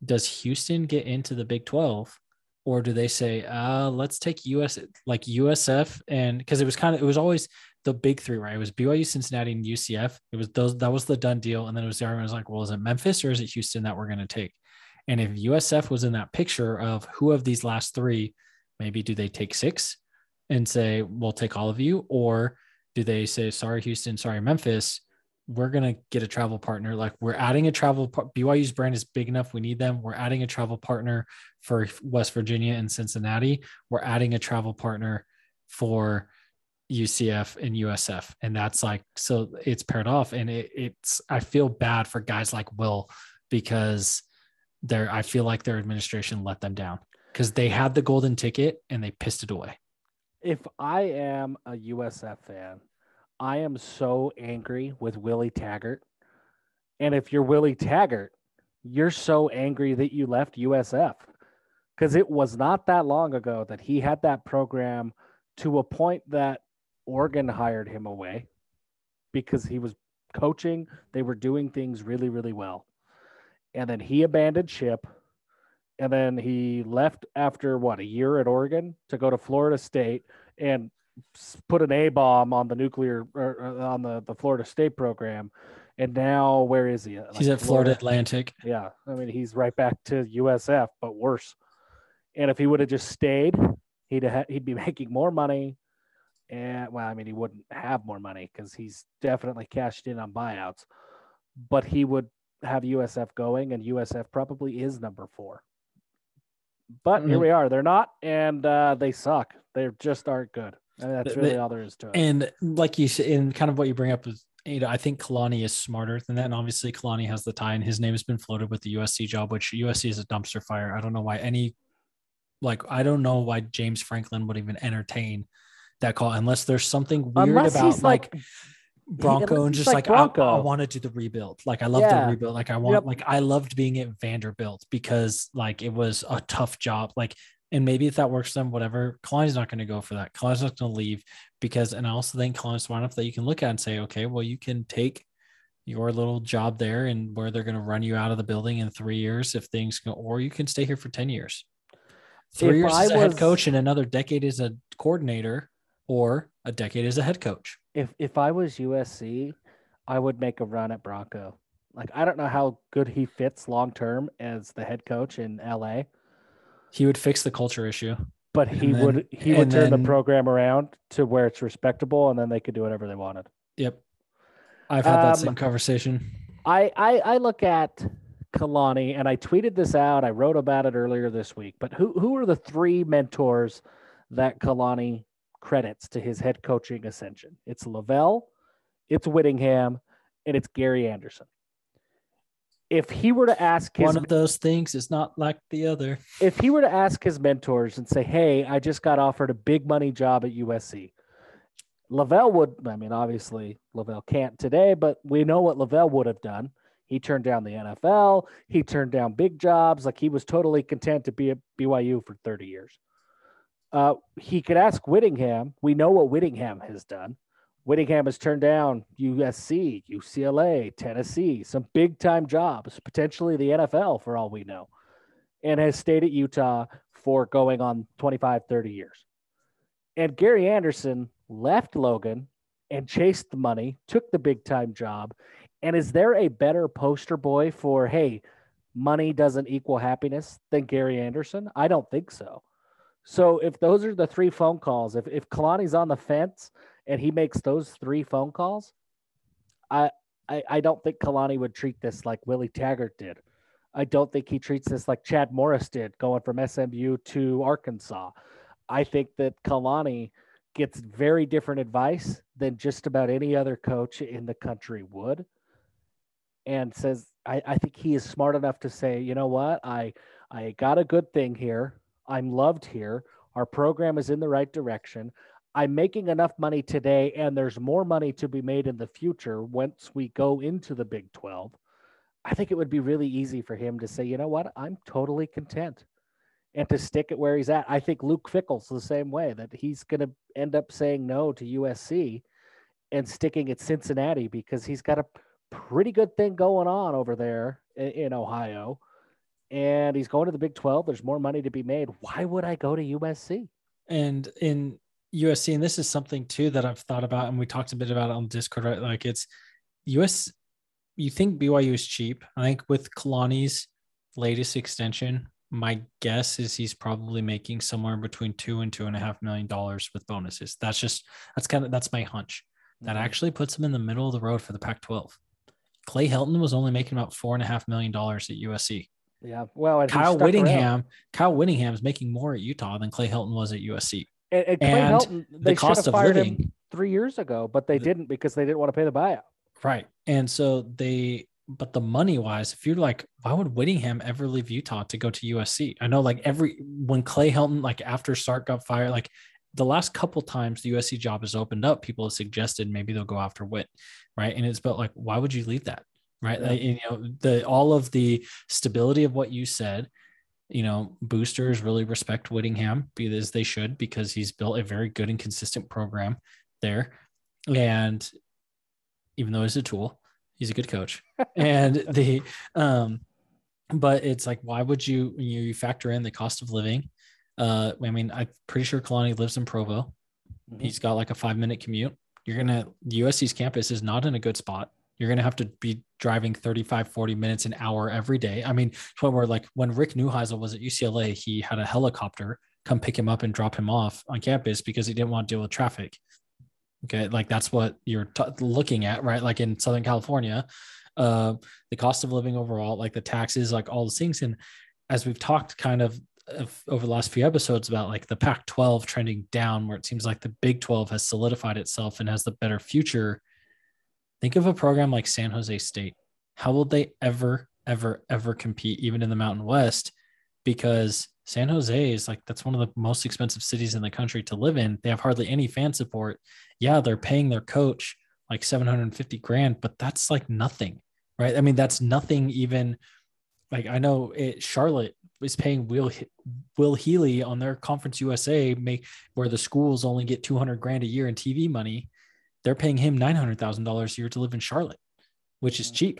A: does Houston get into the Big 12? Or do they say, uh, let's take US like USF and because it was kind of it was always the big three, right? It was BYU, Cincinnati, and UCF. It was those that was the done deal. And then it was argument was like, well, is it Memphis or is it Houston that we're going to take? And if USF was in that picture of who of these last three Maybe do they take six and say, we'll take all of you? Or do they say, sorry, Houston, sorry, Memphis, we're going to get a travel partner. Like we're adding a travel, BYU's brand is big enough. We need them. We're adding a travel partner for West Virginia and Cincinnati. We're adding a travel partner for UCF and USF. And that's like, so it's paired off. And it, it's, I feel bad for guys like Will because they're, I feel like their administration let them down because they had the golden ticket and they pissed it away.
B: If I am a USF fan, I am so angry with Willie Taggart. And if you're Willie Taggart, you're so angry that you left USF because it was not that long ago that he had that program to a point that Oregon hired him away because he was coaching. They were doing things really, really well. And then he abandoned ship and then he left after what a year at Oregon to go to Florida State and put an A bomb on the nuclear or, uh, on the the Florida State program. And now where is he?
A: Like he's at Florida, Florida Atlantic.
B: Yeah, I mean he's right back to USF, but worse. And if he would have just stayed, he'd ha- he'd be (laughs) making more money. And well, I mean he wouldn't have more money because he's definitely cashed in on buyouts, but he would have USF going, and USF probably is number four. But mm-hmm. here we are. They're not, and uh, they suck. They just aren't good. Mean, that's really they, all there is to it.
A: And like you said, and kind of what you bring up is, you know, I think Kalani is smarter than that. And obviously, Kalani has the tie, and his name has been floated with the USC job, which USC is a dumpster fire. I don't know why any, like, I don't know why James Franklin would even entertain that call unless there's something weird unless about like, like Bronco and just like, like I, I want to do the rebuild. Like I love yeah. the rebuild. Like I want yep. like I loved being at Vanderbilt because like it was a tough job. Like and maybe if that works for them, whatever. Kalani's not going to go for that. Kalani's not going to leave because and I also think Kalani's smart enough that you can look at and say, okay, well you can take your little job there and where they're going to run you out of the building in three years if things go, or you can stay here for ten years. Three if years I as a was... head coach and another decade as a coordinator, or a decade as a head coach
B: if if I was USC, I would make a run at Bronco. Like I don't know how good he fits long term as the head coach in LA.
A: He would fix the culture issue.
B: But he then, would he would turn then, the program around to where it's respectable and then they could do whatever they wanted.
A: Yep. I've had that um, same conversation.
B: I, I I look at Kalani and I tweeted this out. I wrote about it earlier this week. But who who are the three mentors that Kalani credits to his head coaching ascension. It's LaVell, it's Whittingham, and it's Gary Anderson. If he were to ask his,
A: one of those things is not like the other.
B: If he were to ask his mentors and say, "Hey, I just got offered a big money job at USC," LaVell would. I mean, obviously LaVell can't today, but we know what LaVell would have done. He turned down the NFL. He turned down big jobs. Like he was totally content to be at BYU for 30 years. Uh, he could ask Whittingham. We know what Whittingham has done. Whittingham has turned down USC, UCLA, Tennessee, some big time jobs, potentially the NFL for all we know, and has stayed at Utah for going on 25, 30 years. And Gary Anderson left Logan and chased the money, took the big time job. And is there a better poster boy for, hey, money doesn't equal happiness than Gary Anderson? I don't think so. So if those are the three phone calls, if if Kalani's on the fence and he makes those three phone calls, I I, I don't think Kalani would treat this like Willie Taggart did. I don't think he treats this like Chad Morris did, going from SMU to Arkansas. I think that Kalani gets very different advice than just about any other coach in the country would. And says, I, I think he is smart enough to say, you know what, I I got a good thing here. I'm loved here. Our program is in the right direction. I'm making enough money today, and there's more money to be made in the future once we go into the Big 12. I think it would be really easy for him to say, you know what, I'm totally content and to stick it where he's at. I think Luke Fickell's the same way that he's going to end up saying no to USC and sticking at Cincinnati because he's got a pretty good thing going on over there in, in Ohio. And he's going to the Big 12. There's more money to be made. Why would I go to USC?
A: And in USC, and this is something too that I've thought about, and we talked a bit about it on Discord, right? Like it's US, you think BYU is cheap. I think with Kalani's latest extension, my guess is he's probably making somewhere between two and two and a half million dollars with bonuses. That's just that's kind of that's my hunch. That mm-hmm. actually puts him in the middle of the road for the Pac-12. Clay Helton was only making about four and a half million dollars at USC.
B: Yeah, well,
A: Kyle Whittingham, around. Kyle Whittingham is making more at Utah than Clay Helton was at USC.
B: And, and, and Helton, the cost of living three years ago, but they the, didn't because they didn't want to pay the buyout.
A: Right, and so they but the money wise, if you're like, why would Whittingham ever leave Utah to go to USC? I know like every when Clay Helton, like after Sark got fired, like the last couple times the USC job has opened up, people have suggested maybe they'll go after Witt, right? And it's about like, why would you leave that? Right. Yeah. Like, you know, the all of the stability of what you said, you know, boosters really respect Whittingham because they should, because he's built a very good and consistent program there. And even though he's a tool, he's a good coach. (laughs) and the um but it's like why would you you factor in the cost of living? Uh I mean, I'm pretty sure Kalani lives in Provo. Mm-hmm. He's got like a 5 minute commute. You're going to USC's campus is not in a good spot. You're going to have to be driving 35 40 minutes an hour every day. I mean, when we're like when Rick Neuheisel was at UCLA, he had a helicopter come pick him up and drop him off on campus because he didn't want to deal with traffic. Okay, like that's what you're t- looking at, right? Like in Southern California, uh, the cost of living overall, like the taxes, like all the things. And as we've talked kind of, of over the last few episodes about like the Pac 12 trending down, where it seems like the Big 12 has solidified itself and has the better future. Think of a program like San Jose State. How will they ever, ever, ever compete, even in the Mountain West? Because San Jose is like that's one of the most expensive cities in the country to live in. They have hardly any fan support. Yeah, they're paying their coach like 750 grand, but that's like nothing, right? I mean, that's nothing even like I know it Charlotte is paying Will Will Healy on their Conference USA make where the schools only get 200 grand a year in TV money. They're paying him $900,000 a year to live in Charlotte, which is cheap.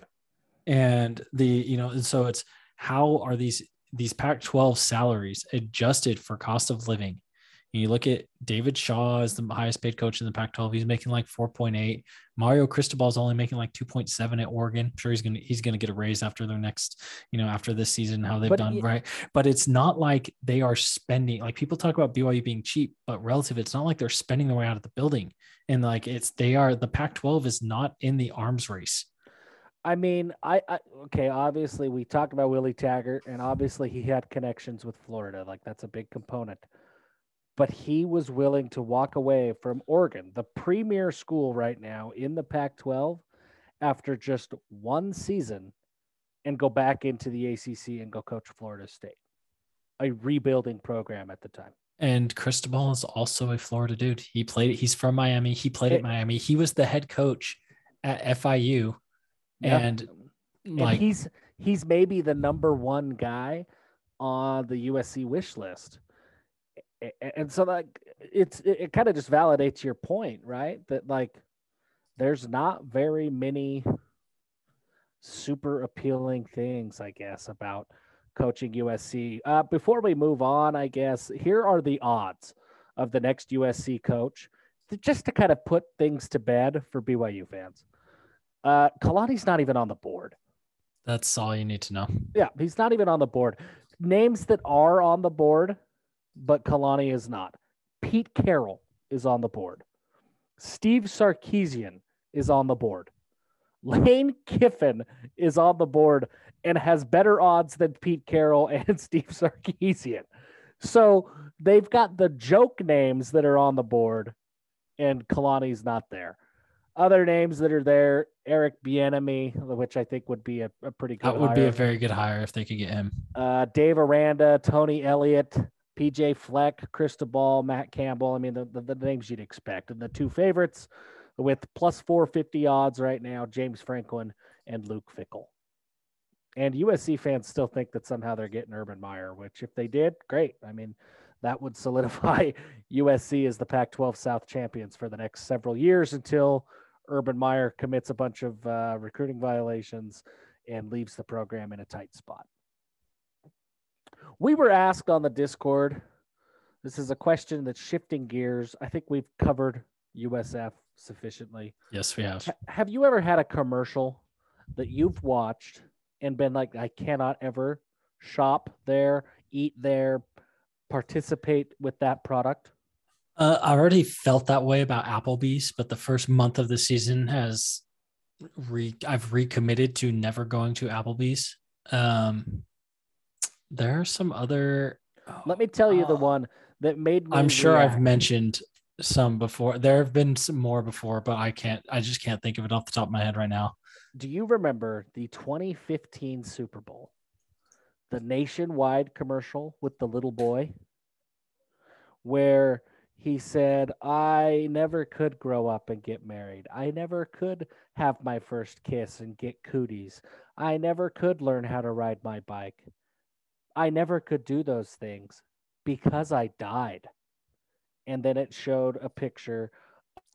A: And the, you know, and so it's how are these these Pac 12 salaries adjusted for cost of living. You look at David Shaw as the highest paid coach in the Pac 12. He's making like 4.8. Mario Cristobal is only making like 2.7 at Oregon. I'm sure he's going to, he's to get a raise after their next, you know, after this season, how they've but done. right. But it's not like they are spending, like people talk about BYU being cheap, but relative, it's not like they're spending their way out of the building. And like it's, they are, the Pac 12 is not in the arms race
B: I mean, I, I, okay. Obviously, we talked about Willie Taggart, and obviously he had connections with Florida. Like that's a big component. But he was willing to walk away from Oregon, the premier school right now in the Pac-12, after just one season, and go back into the ACC and go coach Florida State, a rebuilding program at the time.
A: And Cristobal is also a Florida dude. He played. He's from Miami. He played at Miami. He was the head coach at FIU and like
B: and he's he's maybe the number one guy on the USC wish list. And so like it's it, it kind of just validates your point, right? That like there's not very many super appealing things, I guess, about coaching USC. Uh, before we move on, I guess here are the odds of the next USC coach, just to kind of put things to bed for BYU fans. Uh, Kalani's not even on the board.
A: That's all you need to know.
B: Yeah, he's not even on the board. Names that are on the board, but Kalani is not. Pete Carroll is on the board. Steve Sarkisian is on the board. Lane Kiffin is on the board and has better odds than Pete Carroll and (laughs) Steve Sarkisian. So they've got the joke names that are on the board, and Kalani's not there. Other names that are there, Eric Bieniemy, which I think would be a, a pretty good.
A: That would
B: hire.
A: be a very good hire if they could get him.
B: uh, Dave Aranda, Tony Elliott, PJ Fleck, Cristobal, Matt Campbell. I mean, the, the, the names you'd expect. And the two favorites with plus 450 odds right now James Franklin and Luke Fickell. And USC fans still think that somehow they're getting Urban Meyer, which if they did, great. I mean, that would (laughs) solidify USC as the Pac 12 South champions for the next several years until Urban Meyer commits a bunch of uh, recruiting violations and leaves the program in a tight spot. We were asked on the Discord. This is a question that's shifting gears. I think we've covered USF sufficiently.
A: Yes, we have.
B: Ha- have you ever had a commercial that you've watched and been like, I cannot ever shop there, eat there, participate with that product?
A: Uh, I already felt that way about Applebee's, but the first month of the season has re I've recommitted to never going to Applebee's. Um, there are some other.
B: Let me tell you the
A: Uh,
B: one that made me.
A: I'm sure I've mentioned some before. There have been some more before, but I can't. I just can't think of it off the top of my head right now.
B: Do you remember the 2015 Super Bowl? The nationwide commercial with the little boy where he said, I never could grow up and get married. I never could have my first kiss and get cooties. I never could learn how to ride my bike. I never could do those things because I died. And then it showed a picture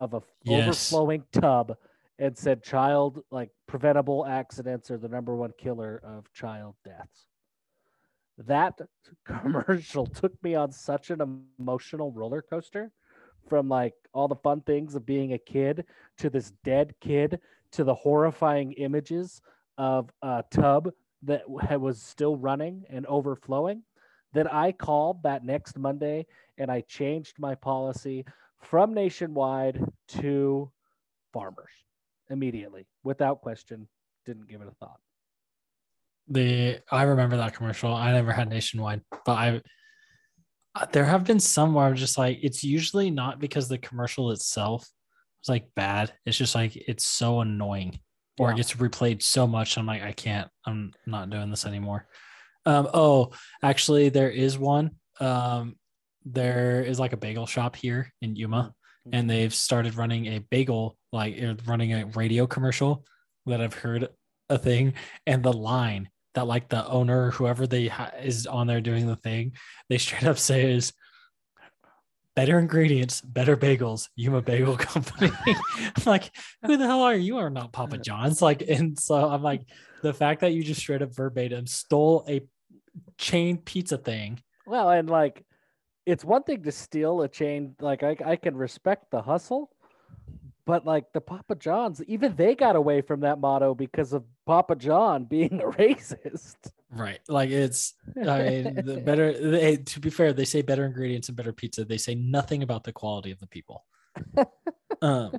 B: of a
A: Yes.
B: overflowing tub and said child like preventable accidents are the number one killer of child deaths. That (laughs) commercial took me on such an emotional roller coaster from like all the fun things of being a kid to this dead kid to the horrifying images of a tub that was still running and overflowing that I called that next Monday and I changed my policy from nationwide to farmers immediately without question. Didn't give it a thought.
A: The I remember that commercial. I never had nationwide, but I uh, there have been some where I'm just like, it's usually not because the commercial itself was like bad. It's just like it's so annoying, or it gets replayed so much. I'm like, I can't. I'm not doing this anymore. Um. Oh, actually, there is one. Um. There is like a bagel shop here in Yuma, and they've started running a bagel, like uh, running a radio commercial that I've heard a thing, and the line that like the owner, whoever they ha- is on there doing the thing, they straight up (laughs) say is better ingredients, better bagels, Yuma Bagel (laughs) Company. I'm like, who the hell are you? You are not Papa John's. Like, and so I'm like, the fact that you just straight up verbatim stole a chain pizza thing.
B: Well, and like, it's one thing to steal a chain. Like, I, I can respect the hustle, but like the Papa John's, even they got away from that motto because of Papa John (laughs) being a racist.
A: Right. Like it's I mean the (laughs) better they, to be fair, they say better ingredients and better pizza. They say nothing about the quality of the people. (laughs) um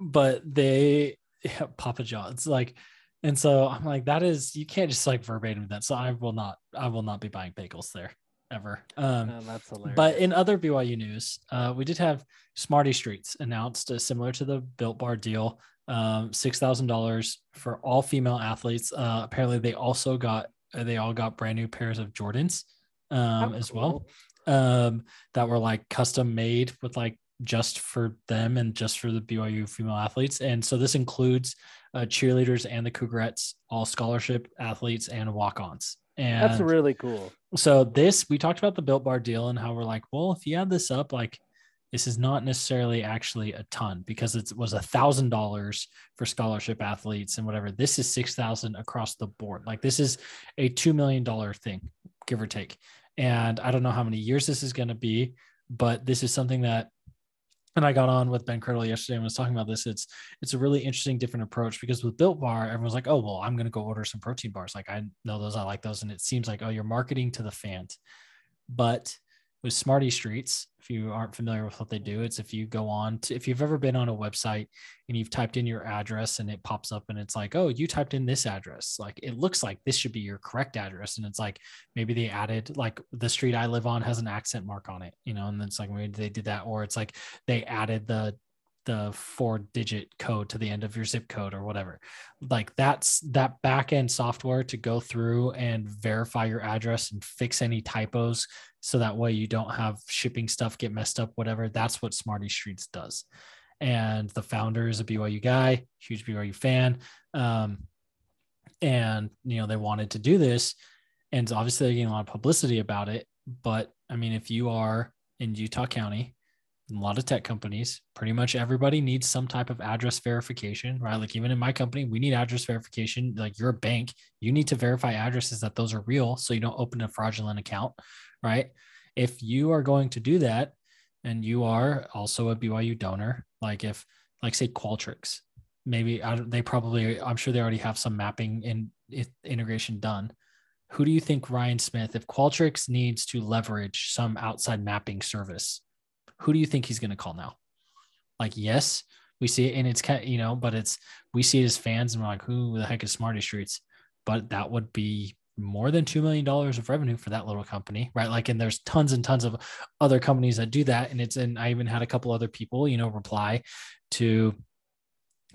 A: but they yeah, Papa John's like and so I'm like that is you can't just like verbatim that. So I will not I will not be buying bagels there ever. Um
B: Man, that's hilarious.
A: but in other BYU news, uh, we did have Smarty Streets announced, uh, similar to the Built Bar deal, um, six thousand dollars for all female athletes. Uh, apparently, they also got uh, they all got brand new pairs of Jordans um,
B: How
A: as well
B: cool.
A: um, that were like custom made with like just for them and just for the BYU female athletes. And so this includes uh, cheerleaders and the Cougarettes, all scholarship athletes and walk-ons. And
B: That's really cool.
A: so this we talked about the built bar deal and how we're like well if you add this up like this is not necessarily actually a ton because it was a thousand dollars for scholarship athletes and whatever. This is six thousand across the board. Like this is a two million dollar thing give or take. And i don't know how many years this is going to be but this is something that and I got on with Ben Criddle yesterday and was talking about this. It's it's a really interesting, different approach because with Built Bar, everyone's like, oh well, I'm gonna go order some protein bars. Like I know those, I like those, and it seems like oh, you're marketing to the fans. But with Smarty Streets, if you aren't familiar with what they do, it's if you go on to, if you've ever been on a website and you've typed in your address and it pops up and it's like, oh, you typed in this address. Like it looks like this should be your correct address. And it's like maybe they added, like the street I live on has an accent mark on it, you know, and then it's like maybe they did that. Or it's like they added the the four digit code to the end of your zip code or whatever. Like that's that back end software to go through and verify your address and fix any typos so that way you don't have shipping stuff get messed up whatever that's what smarty streets does. And the founder is a byu guy huge byu fan um, and you know they wanted to do this and obviously they're getting a lot of publicity about it but i mean if you are in utah county a lot of tech companies, pretty much everybody needs some type of address verification, right? Like even in my company, we need address verification. Like you're a bank, you need to verify addresses that those are real so you don't open a fraudulent account, right? If you are going to do that and you are also a BYU donor, like if like say Qualtrics, maybe they probably I'm sure they already have some mapping and integration done. Who do you think Ryan Smith if Qualtrics needs to leverage some outside mapping service? Who do you think he's going to call now? Like, yes, we see it, and it's kind, you know, but it's we see it as fans, and we're like, who the heck is Smarty Streets? But that would be more than two million dollars of revenue for that little company, right? Like, and there's tons and tons of other companies that do that, and it's and I even had a couple other people, you know, reply to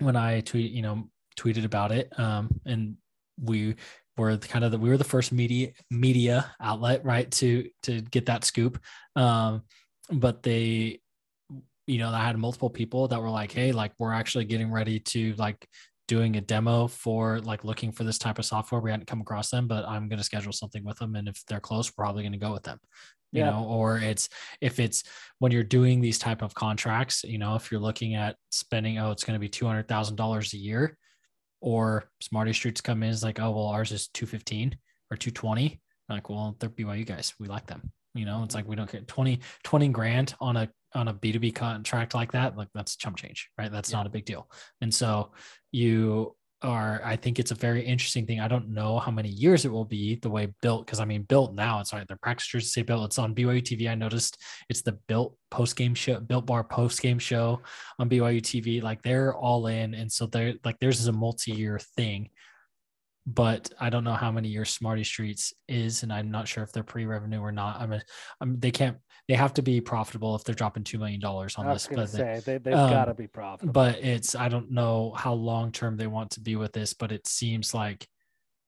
A: when I tweet, you know, tweeted about it, um, and we were the kind of the we were the first media media outlet, right, to to get that scoop. Um, but they you know i had multiple people that were like hey like we're actually getting ready to like doing a demo for like looking for this type of software. We hadn't come across them but i'm going to schedule something with them and if they're close we're probably going to go with them you yeah. know? Or it's if it's when you're doing these type of contracts you know if you're looking at spending oh it's going to be $200000 a year or smarty streets come in is like oh well ours is 215 or 220 like well they're byu guys. We like them you know, it's like we don't get 20, 20 grand on a on a B2B contract like that. Like that's chump change, right? That's yeah. not a big deal. And so you are, I think it's a very interesting thing. I don't know how many years it will be the way built, because I mean, built now, it's right. Their practice say built. It's on BYU TV. I noticed it's the built post game show, built bar post game show on BYU TV. Like they're all in. And so they're like, theirs is a multi year thing but I don't know how many years Smarty Streets is, and I'm not sure if they're pre-revenue or not. I'm, a, I'm they can't they have to be profitable if they're dropping two million dollars on this.
B: But say, they, they, have um, got to be profitable.
A: But it's I don't know how long term they want to be with this, but it seems like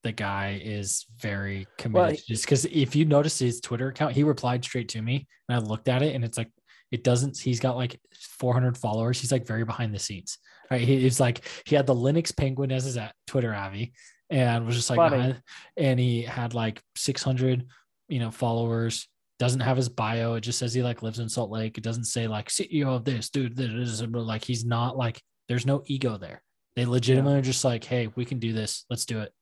A: the guy is very committed. Well, just because if you notice his Twitter account, he replied straight to me, and I looked at it, and it's like it doesn't. He's got like 400 followers. He's like very behind the scenes. Right? He's like he had the Linux Penguin as his Twitter Avi and was just like, uh, and he had like 600, you know, followers. Doesn't have his bio. It just says he like lives in Salt Lake. It doesn't say like CEO of this dude. This like he's not like there's no ego there. They legitimately yeah. are just like, hey, we can do this. Let's do it.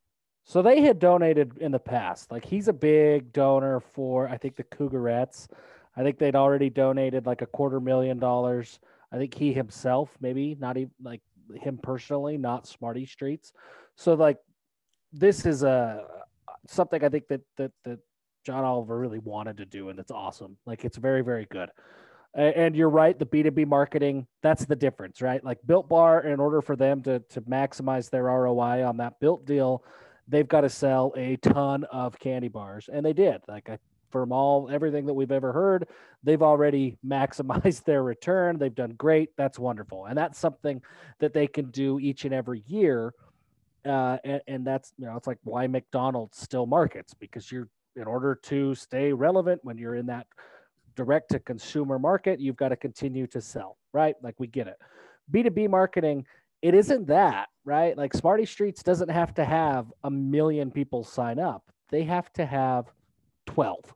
B: So they had donated in the past. Like he's a big donor for I think the Cougarettes. I think they'd already donated like a quarter million dollars. I think he himself, maybe not even like him personally, not Smarty Streets. So like this is a something I think that that that John Oliver really wanted to do, and it's awesome. Like it's very very good. And you're right, the B2B marketing, that's the difference, right? Like Built Bar, in order for them to, to maximize their ROI on that built deal, they've got to sell a ton of candy bars. And they did. Like I, from all everything that we've ever heard, they've already (laughs) maximized their return. They've done great. That's wonderful. And that's something that they can do each and every year uh, and, and that's you know it's like why McDonald's still markets because you're in order to stay relevant when you're in that direct to consumer market, you've got to continue to sell, right? Like we get it. B2B marketing, it isn't that, right? Like Smarty Streets doesn't have to have a million people sign up. They have to have 12.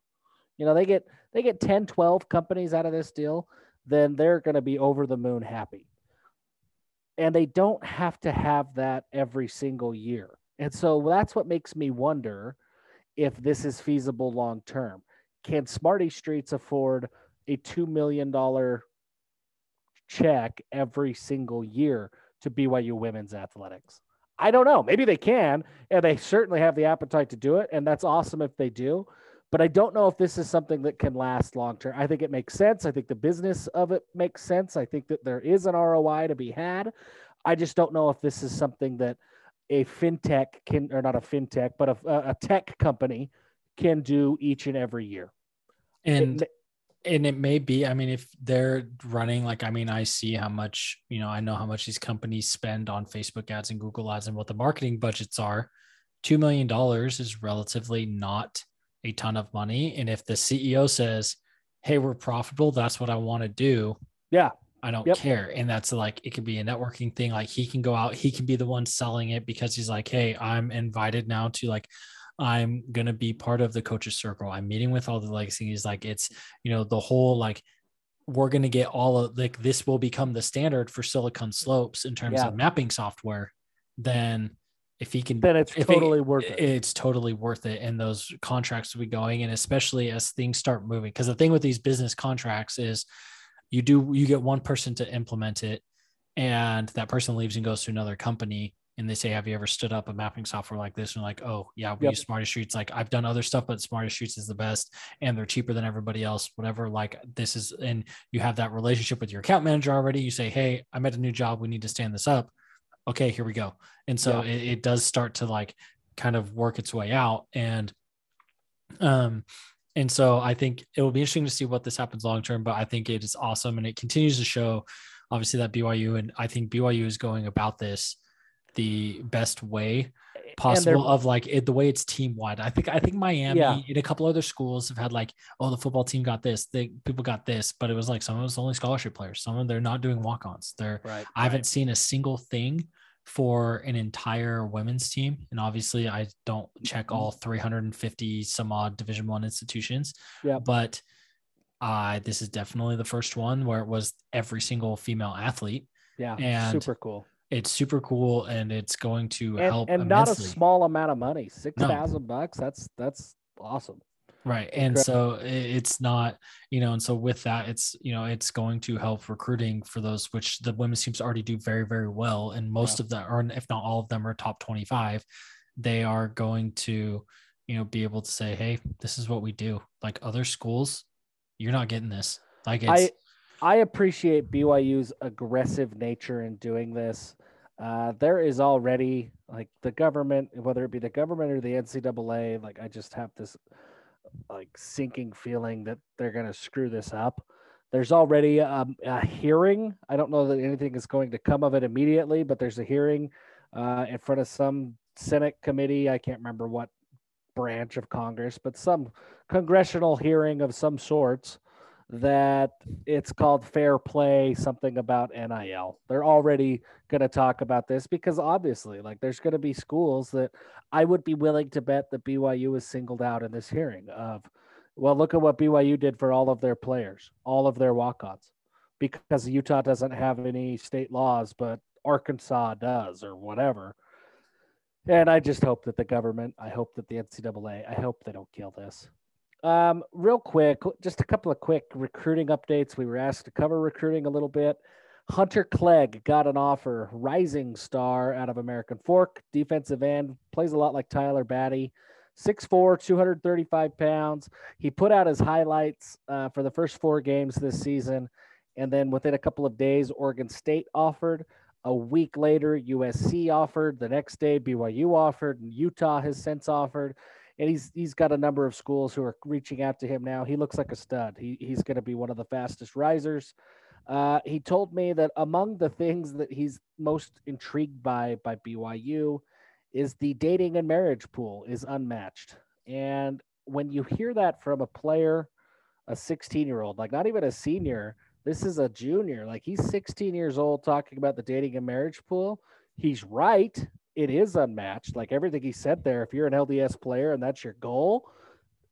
B: You know, they get they get 10, 12 companies out of this deal, then they're going to be over the moon happy and they don't have to have that every single year. And so that's what makes me wonder if this is feasible long term. Can Smarty Streets afford a $2 million check every single year to BYU women's athletics? I don't know. Maybe they can, and they certainly have the appetite to do it. And that's awesome if they do. But I don't know if this is something that can last long term. I think it makes sense. I think the business of it makes sense. I think that there is an ROI to be had. I just don't know if this is something that a fintech can, or not a fintech, but a, a tech company can do each and every year.
A: And it, and it may be i mean if they're running like i mean i see how much you know i know how much these companies spend on facebook ads and google ads and what the marketing budgets are $2 million is relatively not a ton of money and if the ceo says hey we're profitable that's what i want to do
B: yeah
A: i don't yep. care and that's like it could be a networking thing like he can go out he can be the one selling it because he's like hey i'm invited now to like I'm gonna be part of the coaches circle. I'm meeting with all the legacy. He's like, it's you know the whole like we're gonna get all of like this will become the standard for Silicon Slopes in terms yeah. of mapping software. Then if he can,
B: then it's totally it, worth it.
A: It's totally worth it, and those contracts will be going, and especially as things start moving. Because the thing with these business contracts is, you do you get one person to implement it, and that person leaves and goes to another company and they say, Have you ever stood up a mapping software like this? And like, oh yeah, we yep. use Smartest Streets. Like I've done other stuff, but Smartest Streets is the best and they're cheaper than everybody else, whatever. Like this is and you have that relationship with your account manager already. You say, Hey, I'm at a new job, we need to stand this up. Okay, here we go. And so yeah. it, it does start to like kind of work its way out. And um and so I think it will be interesting to see what this happens long term, but I think it is awesome and it continues to show obviously that BYU and I think BYU is going about this the best way possible of like it, the way it's team wide. I think I think Miami yeah. and a couple other schools have had like, oh, the football team got this, they people got this, but it was like some of it's only scholarship players. Some of they're not doing walk-ons. They're right, I haven't seen a single thing for an entire women's team. And obviously I don't check all 350 some odd division one institutions.
B: Yeah.
A: But uh this is definitely the first one where it was every single female athlete.
B: Yeah. And super cool
A: it's super cool and it's going to
B: and,
A: help
B: and
A: immensely.
B: not a small amount of money six thousand no. bucks that's that's awesome
A: right and so it's not you know and so with that it's you know it's going to help recruiting for those which the women's teams already do very very well and most yeah. of them or if not all of them are top 25 they are going to you know be able to say hey this is what we do like other schools you're not getting this like
B: I, I appreciate BYU's aggressive nature in doing this. Uh, there is already like the government, whether it be the government or the NCAA, like I just have this like sinking feeling that they're going to screw this up. There's already a, um, a, hearing. I don't know that anything is going to come of it immediately, but there's a hearing uh, in front of some Senate committee. I can't remember what branch of Congress, but some congressional hearing of some sorts that it's called fair play, something about NIL. They're already going to talk about this because obviously, like, there's going to be schools that I would be willing to bet that BYU is singled out in this hearing of, well, look at what BYU did for all of their players, all of their walk ons, because Utah doesn't have any state laws, but Arkansas does or whatever. And I just hope that the government, I hope that the NCAA, I hope they don't kill this. Um, real quick, just a couple of quick recruiting updates. We were asked to cover recruiting a little bit. Hunter Clegg got an offer, rising star out of American Fork, defensive end, plays a lot like Tyler Batty. 6'4, 235 pounds. He put out his highlights uh, for the first four games this season. And then within a couple of days, Oregon State offered. A week later, USC offered. The next day, BYU offered. And Utah has since offered and he's he's got a number of schools who are reaching out to him now. He looks like a stud. He he's going to be one of the fastest risers. Uh, he told me that among the things that he's most intrigued by by BYU is the dating and marriage pool is unmatched. And when you hear that from a player, a 16 year old, like not even a senior, this is a junior, like he's 16 years old talking about the dating and marriage pool. He's right it is unmatched. Like everything he said there, if you're an LDS player and that's your goal,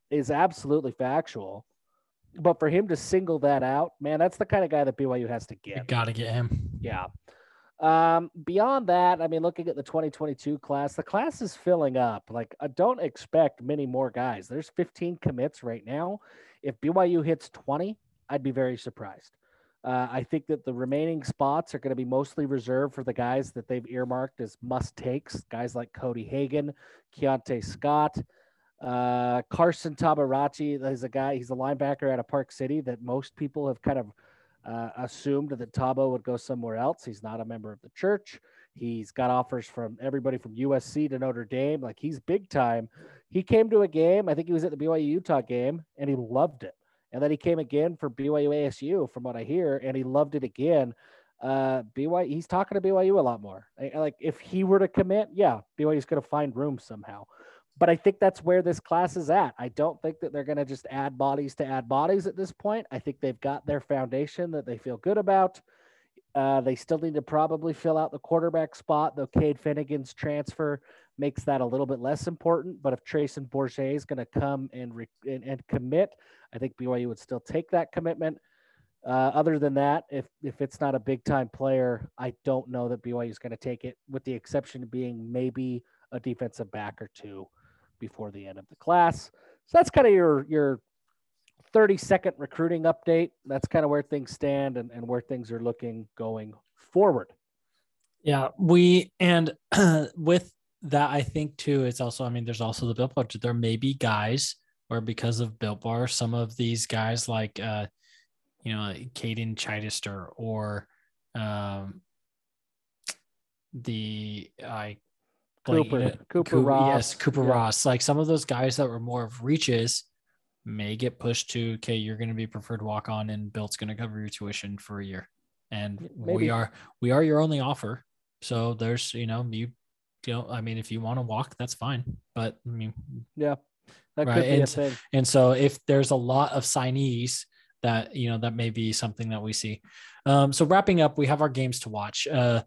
B: is absolutely factual. But for him to single that out, man, that's the kind of guy that BYU has to get.
A: Got to get him.
B: Yeah. Um, beyond that, I mean, looking at the 2022 class, the class is filling up. Like, I don't expect many more guys. There's 15 commits right now. If BYU hits 20, I'd be very surprised. Uh, I think that the remaining spots are going to be mostly reserved for the guys that they've earmarked as must takes, guys like Cody Hagan, Keionte Scott. Uh, Carson Tabaracci is a guy. He's a linebacker out of Park City that most people have kind of uh, assumed that Tabo would go somewhere else. He's not a member of the church. He's got offers from everybody from USC to Notre Dame. Like he's big time. He came to a game. I think he was at the BYU Utah game, and he loved it. And then he came again for BYU ASU, from what I hear, and he loved it again. Uh, BYU, he's talking to BYU a lot more. Like if he were to commit, yeah, BYU's going to find room somehow. But I think that's where this class is at. I don't think that they're going to just add bodies to add bodies at this point. I think they've got their foundation that they feel good about. Uh, they still need to probably fill out the quarterback spot, though Cade Fennegan's transfer makes that a little bit less important. But if Treyson Bourguet is going to come and, re- and, and commit, I think BYU would still take that commitment. Uh, other than that, if if it's not a big time player, I don't know that BYU is going to take it, with the exception of being maybe a defensive back or two before the end of the class. So that's kind of your your 30 second recruiting update. That's kind of where things stand and, and where things are looking going forward.
A: Yeah, we and (clears throat) with that, I think too, is also, I mean, there's also the Built Bar. There may be guys where because of Built Bar, some of these guys like uh, you know, Caden Chichester or um the I
B: Cooper, like, Cooper, Cooper Ross.
A: Yes, Cooper yeah. Ross. Like some of those guys that were more of reaches may get pushed to okay, you're going to be preferred walk on, and Built's going to cover your tuition for a year, and Maybe. we are we are your only offer. So there's you know you you know I mean if you want to walk that's fine, but I mean
B: yeah,
A: that right? and, and so if there's a lot of signees that you know that may be something that we see. Um, so wrapping up, we have our games to watch. Uh,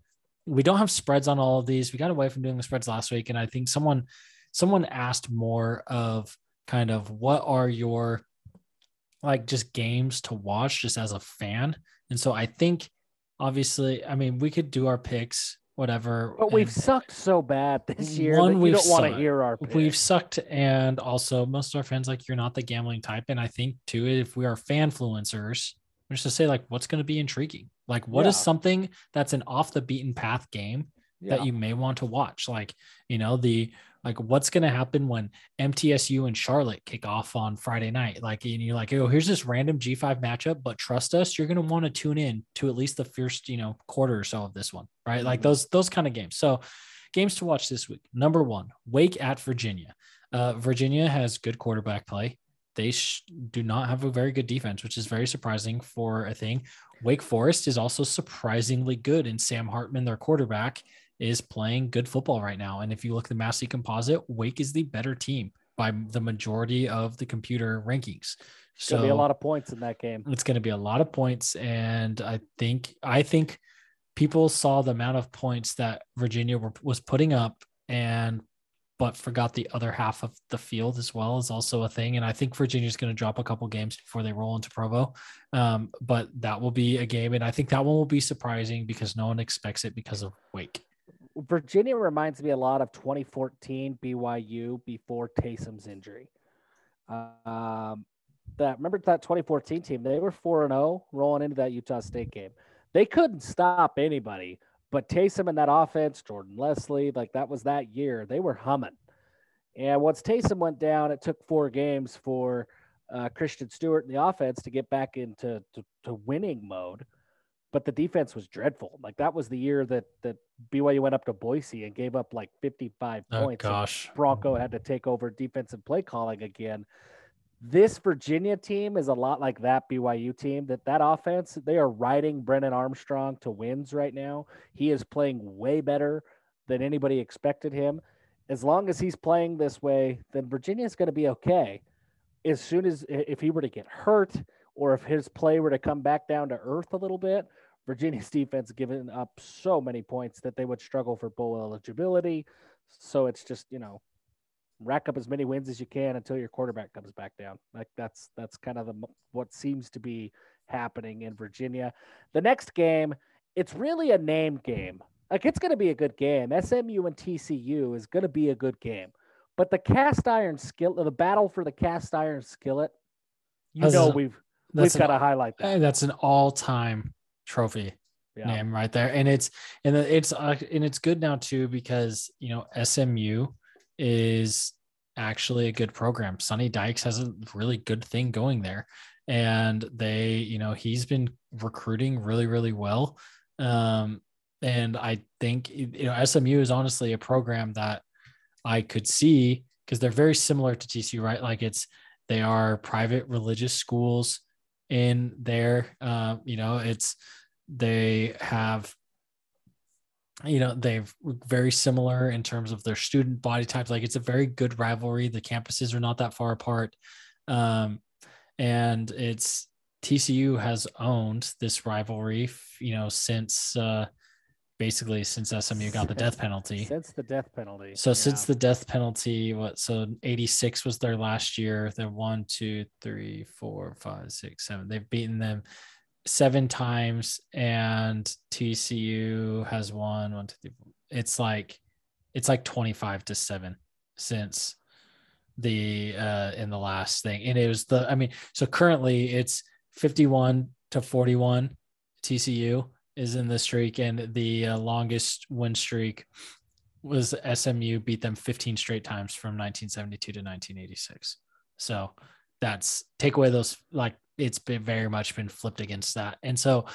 A: we don't have spreads on all of these. We got away from doing the spreads last week, and I think someone someone asked more of kind of what are your like just games to watch just as a fan. And so I think obviously, I mean, we could do our picks, whatever.
B: But we've sucked so bad this year one, that you don't want to hear our picks.
A: We've sucked, and also most of our fans like you're not the gambling type. And I think too, if we are fan influencers, just to say like what's going to be intriguing like what yeah. is something that's an off the beaten path game yeah. that you may want to watch like you know the like what's going to happen when mtsu and charlotte kick off on friday night? Like and you're like oh here's this random g5 matchup but trust us you're going to want to tune in to at least the first you know quarter or so of this one right? Mm-hmm. like those those kind of games. So games to watch this week. Number one wake at virginia. Uh, virginia has good quarterback play. They sh- do not have a very good defense, which is very surprising for a thing. Wake Forest is also surprisingly good, and Sam Hartman, their quarterback, is playing good football right now. And if you look at the Massey composite, Wake is the better team by the majority of the computer rankings.
B: It's so be a lot of points in that game.
A: It's going to be a lot of points, and I think I think people saw the amount of points that Virginia were, was putting up, and but forgot the other half of the field as well is also a thing. And I think Virginia's going to drop a couple games before they roll into Provo. Um, but that will be a game. And I think that one will be surprising because no one expects it because of Wake.
B: Virginia reminds me a lot of 2014 BYU before Taysom's injury. Um, that remember that 2014 team, they were 4 and 0 rolling into that Utah State game. They couldn't stop anybody but Taysom and that offense, Jordan Leslie, like that was that year. They were humming. And once Taysom went down, it took four games for uh, Christian Stewart and the offense to get back into to, to winning mode. But the defense was dreadful. Like that was the year that that BYU went up to Boise and gave up like 55 oh, points.
A: Gosh,
B: Bronco had to take over defensive play calling again this Virginia team is a lot like that BYU team. That that offense, they are riding Brennan Armstrong to wins right now. He is playing way better than anybody expected him. As long as he's playing this way, then Virginia is going to be okay. As soon as if he were to get hurt or if his play were to come back down to earth a little bit, Virginia's defense giving up so many points that they would struggle for bowl eligibility. So it's just you know rack up as many wins as you can until your quarterback comes back down. Like that's that's kind of the what seems to be happening in Virginia. The next game, it's really a name game. Like it's going to be a good game. SMU and TCU is going to be a good game. But the cast iron skill, the battle for the cast iron skillet, you know a, we've we've got to highlight that.
A: That's an all-time trophy yeah. name right there, and it's and it's uh, and it's good now too because you know SMU is actually a good program. Sonny Dykes has a really good thing going there. And they, you know, he's been recruiting really, really well. Um, and I think, you know, SMU is honestly a program that I could see because they're very similar to TCU, right? Like it's, they are private religious schools in there. Uh, you know, it's, they have you know they've very similar in terms of their student body types. Like it's a very good rivalry. The campuses are not that far apart. Um, and it's tcu has owned this rivalry you know since uh, basically since smu got the death penalty
B: since the death penalty
A: so yeah. since the death penalty what so 86 was their last year they're one two three four five six seven they've beaten them seven times and TCU has won one, two, three. It's like it's like 25 to 7 since the uh in the last thing. And it was the I mean, so currently it's 51 to 41 TCU is in the streak and the uh, longest win streak was SMU beat them 15 straight times from 1972 to 1986. So that's take away those like it's been very much been flipped against that. And so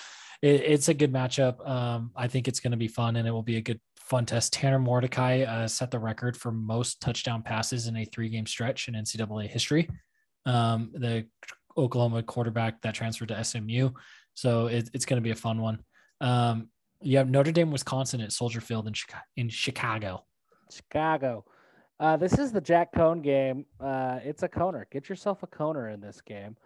A: it, it's a good matchup. Um, I think it's going to be fun and it will be a good fun test. Tanner Mordecai uh, set the record for most touchdown passes in a three game stretch in NCAA history. Um, the Oklahoma quarterback that transferred to SMU. So it, it's going to be a fun one. Um, you have Notre Dame, Wisconsin at Soldier Field in, Chicago. In Chicago.
B: Chicago. Uh, this is the Jack Coan game. Uh, it's a coner. Get yourself a coner in this game.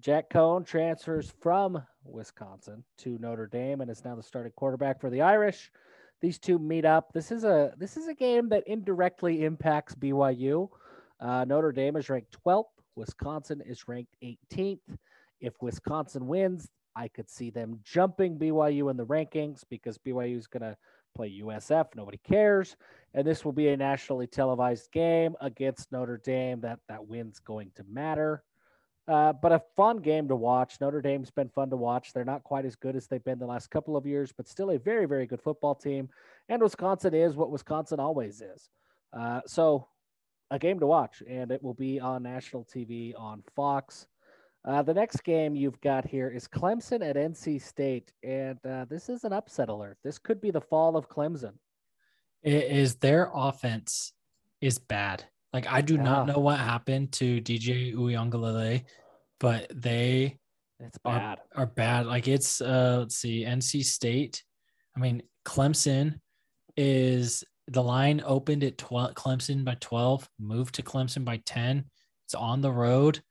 B: Jack Coan transfers from Wisconsin to Notre Dame and is now the starting quarterback for the Irish. These two meet up. This is a this is a game that indirectly impacts BYU. Uh, Notre Dame is ranked 12th. Wisconsin is ranked 18th. If Wisconsin wins, I could see them jumping BYU in the rankings because BYU is going to play USF. Nobody cares, and this will be a nationally televised game against Notre Dame. That that win's going to matter. Uh, but a fun game to watch. Notre Dame's been fun to watch. They're not quite as good as they've been the last couple of years, but still a very, very good football team. And Wisconsin is what Wisconsin always is. Uh, so, a game to watch, and it will be on national TV on Fox. Uh, the next game you've got here is Clemson at NC State, and uh, this is an upset alert. This could be the fall of Clemson.
A: Is their offense is bad? Like I do not know what happened to DJ Uiagalelei, but they
B: it's bad.
A: Are, are bad. Like it's uh let's see, NC State. I mean, Clemson is the line opened at 12 Clemson by 12, moved to Clemson by 10. It's on the road,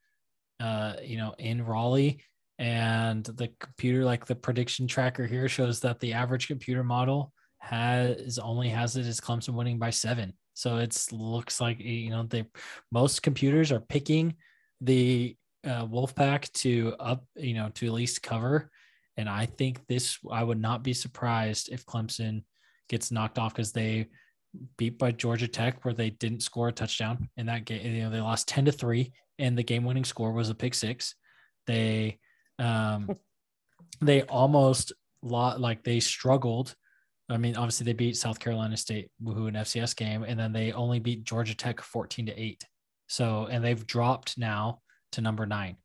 A: uh, you know, in Raleigh. And the computer, like the prediction tracker here, shows that the average computer model has only has it as Clemson winning by seven. So it's looks like you know they most computers are picking the uh, Wolfpack to up you know to at least cover, and I think this I would not be surprised if Clemson gets knocked off because they beat by Georgia Tech where they didn't score a touchdown in that game. You know they lost ten to three, and the game-winning score was a pick six. They um (laughs) they almost lot like they struggled I mean, obviously they beat South Carolina State, woohoo, an FCS game, and then they only beat Georgia Tech 14 to 8. So, and they've dropped now to number nine.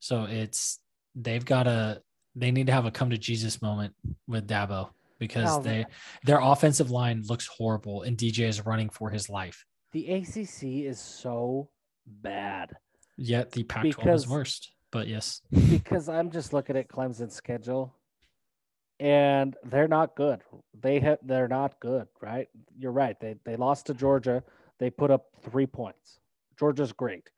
A: So it's, they've got a, they need to have a come to Jesus moment with Dabo because oh, they, their offensive line looks horrible and DJ is running for his life.
B: The ACC is so bad.
A: Yet the Pac 12 is worst, but yes. (laughs)
B: Because I'm just looking at Clemson's schedule and they're not good. They have they're not good, right? You're right. They they lost to Georgia. They put up three points. Georgia's great.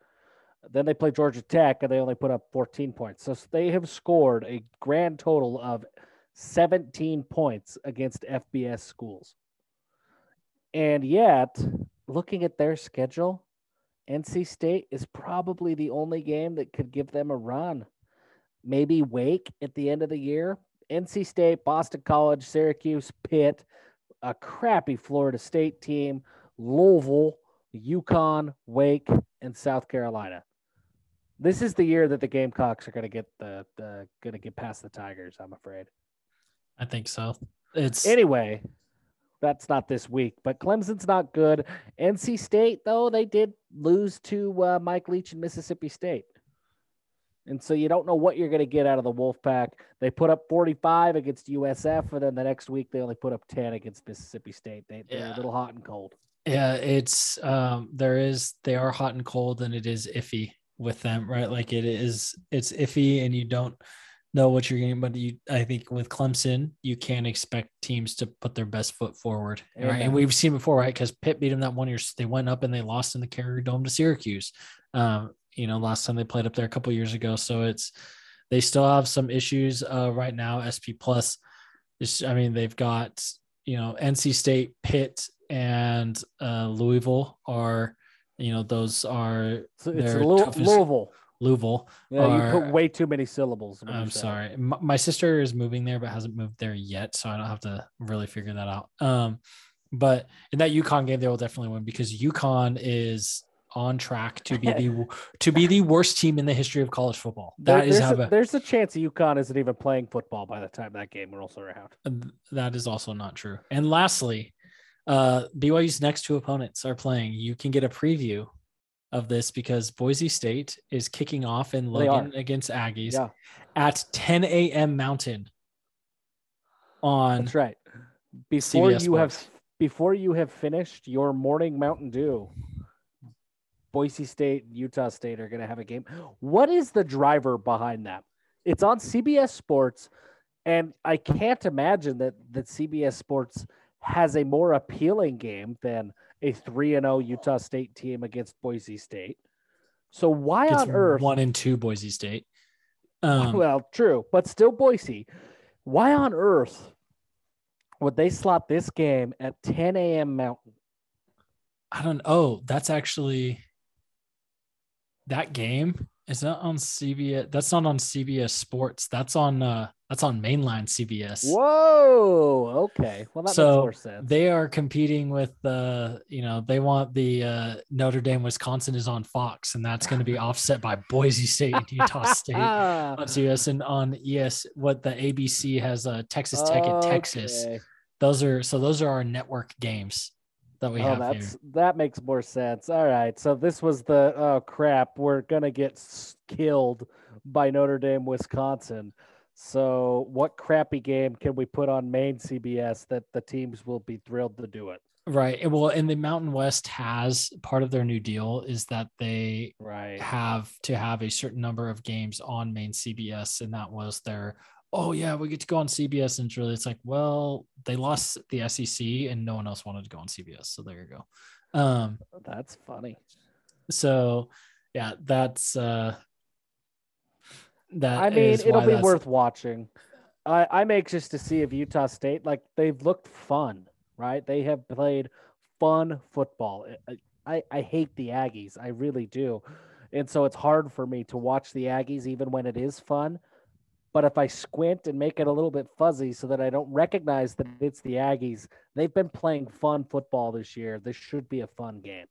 B: Then they play Georgia Tech and they only put up 14 points. So they have scored a grand total of 17 points against FBS schools. And yet, looking at their schedule, NC State is probably the only game that could give them a run. Maybe Wake at the end of the year, NC State, Boston College, Syracuse, Pitt, a crappy Florida State team, Louisville, UConn, Wake, and South Carolina. This is the year that the Gamecocks are going to get the, the going to get past the Tigers. I'm afraid.
A: I think so. It's
B: anyway. That's not this week, but Clemson's not good. NC State, though, they did lose to uh, Mike Leach and Mississippi State. And so you don't know what you're going to get out of the Wolfpack. They put up 45 against USF, and then the next week they only put up 10 against Mississippi State. They, they're
A: Yeah.
B: a little hot and cold.
A: Yeah, it's um there is they are hot and cold and it is iffy with them, right? Like it is it's iffy and you don't know what you're getting, but you I think with Clemson, you can't expect teams to put their best foot forward. Right. And we've seen before, right? Because Pitt beat them that one year. They went up and they lost in the Carrier Dome to Syracuse. Um, you know, last time they played up there a couple years ago. So it's they still have some issues uh right now. SP plus is I mean, they've got you know NC State, Pitt, and uh, Louisville are you know those are
B: it's Louisville.
A: Louisville.
B: Yeah, you put way too many syllables.
A: I'm sorry, M- my sister is moving there, but hasn't moved there yet, so I don't have to really figure that out. Um, but in that UConn game, they will definitely win because UConn is on track to be the (laughs) to be the worst team in the history of college football.
B: There-
A: That is
B: there's,
A: how
B: a, there's a chance UConn isn't even playing football by the time that game rolls around.
A: That is also not true. And lastly, uh, BYU's next two opponents are playing. You can get a preview of this because Boise State is kicking off in Logan against Aggies
B: Yeah,
A: at 10 a.m. Mountain on
B: that's right. Before
A: CBS
B: you have before you have finished your morning Mountain Dew, Boise State, Utah State are going to have a game. What is the driver behind that? It's on CBS Sports, and I can't imagine that that CBS Sports has a more appealing game than a three and zero Utah State team against Boise State. So why
A: It's
B: on earth?
A: one and two Boise State. Um, (laughs)
B: well, true, but still Boise. Why on earth would they slot this game at 10 a.m. Mountain?
A: I don't. Oh, that's actually that game is not on CBS. That's not on CBS Sports. That's on. uh That's on mainline CBS.
B: Whoa. Okay. Well, that
A: So,
B: makes more sense.
A: They are competing with the. You know, they want the uh Notre Dame, Wisconsin is on Fox, and that's going to be offset by Boise State and Utah (laughs) State on CBS and on ES. What the ABC has, uh Texas Tech and Texas. Those are so. Those are our network games that we
B: oh,
A: have
B: that's
A: here.
B: that makes more sense. All right. So this was the oh crap, we're gonna get killed by Notre Dame, Wisconsin. So what crappy game can we put on main CBS that the teams will be thrilled to do it?
A: Right. Well, and the Mountain West has part of their new deal is that they
B: Right.
A: have to have a certain number of games on main CBS, and that was their. Oh yeah, we get to go on CBS, and it's really it's like, well, they lost the SEC, and no one else wanted to go on CBS, so there you go. Um,
B: That's funny.
A: so yeah, that's uh, that.
B: I mean, it'll be worth watching. I, I'm anxious to see if Utah State, like, they've looked fun, right? They have played fun football. I, I hate the Aggies. I really do. And so it's hard for me to watch the Aggies even when it is fun. But if I squint and make it a little bit fuzzy so that I don't recognize that it's the Aggies, they've been playing fun football this year. This should be a fun game.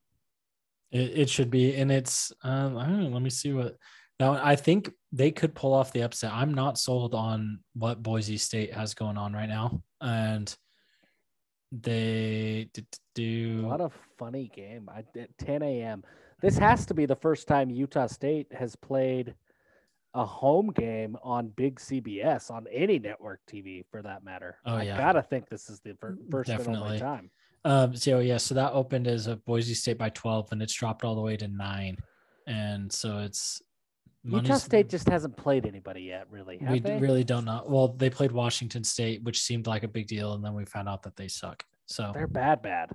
A: It, it should be, and it's. Um, I don't know. Let me see what. Now, I think they could pull off the upset. I'm not sold on what Boise State has going on right now, and they do.
B: What a funny game. I, at 10 a.m. This has to be the first time Utah State has played a home game on big CBS on any network TV for that matter.
A: Oh,
B: I
A: yeah.
B: gotta think this is the first and only
A: Definitely.
B: time.
A: Um, so yeah, so that opened as a Boise State by 12, and it's dropped all the way to nine, and so it's
B: Utah State just hasn't played anybody yet, really.
A: We
B: they?
A: really don't know. Well, they played Washington State, which seemed like a big deal, and then we found out that they suck. So
B: They're bad, bad.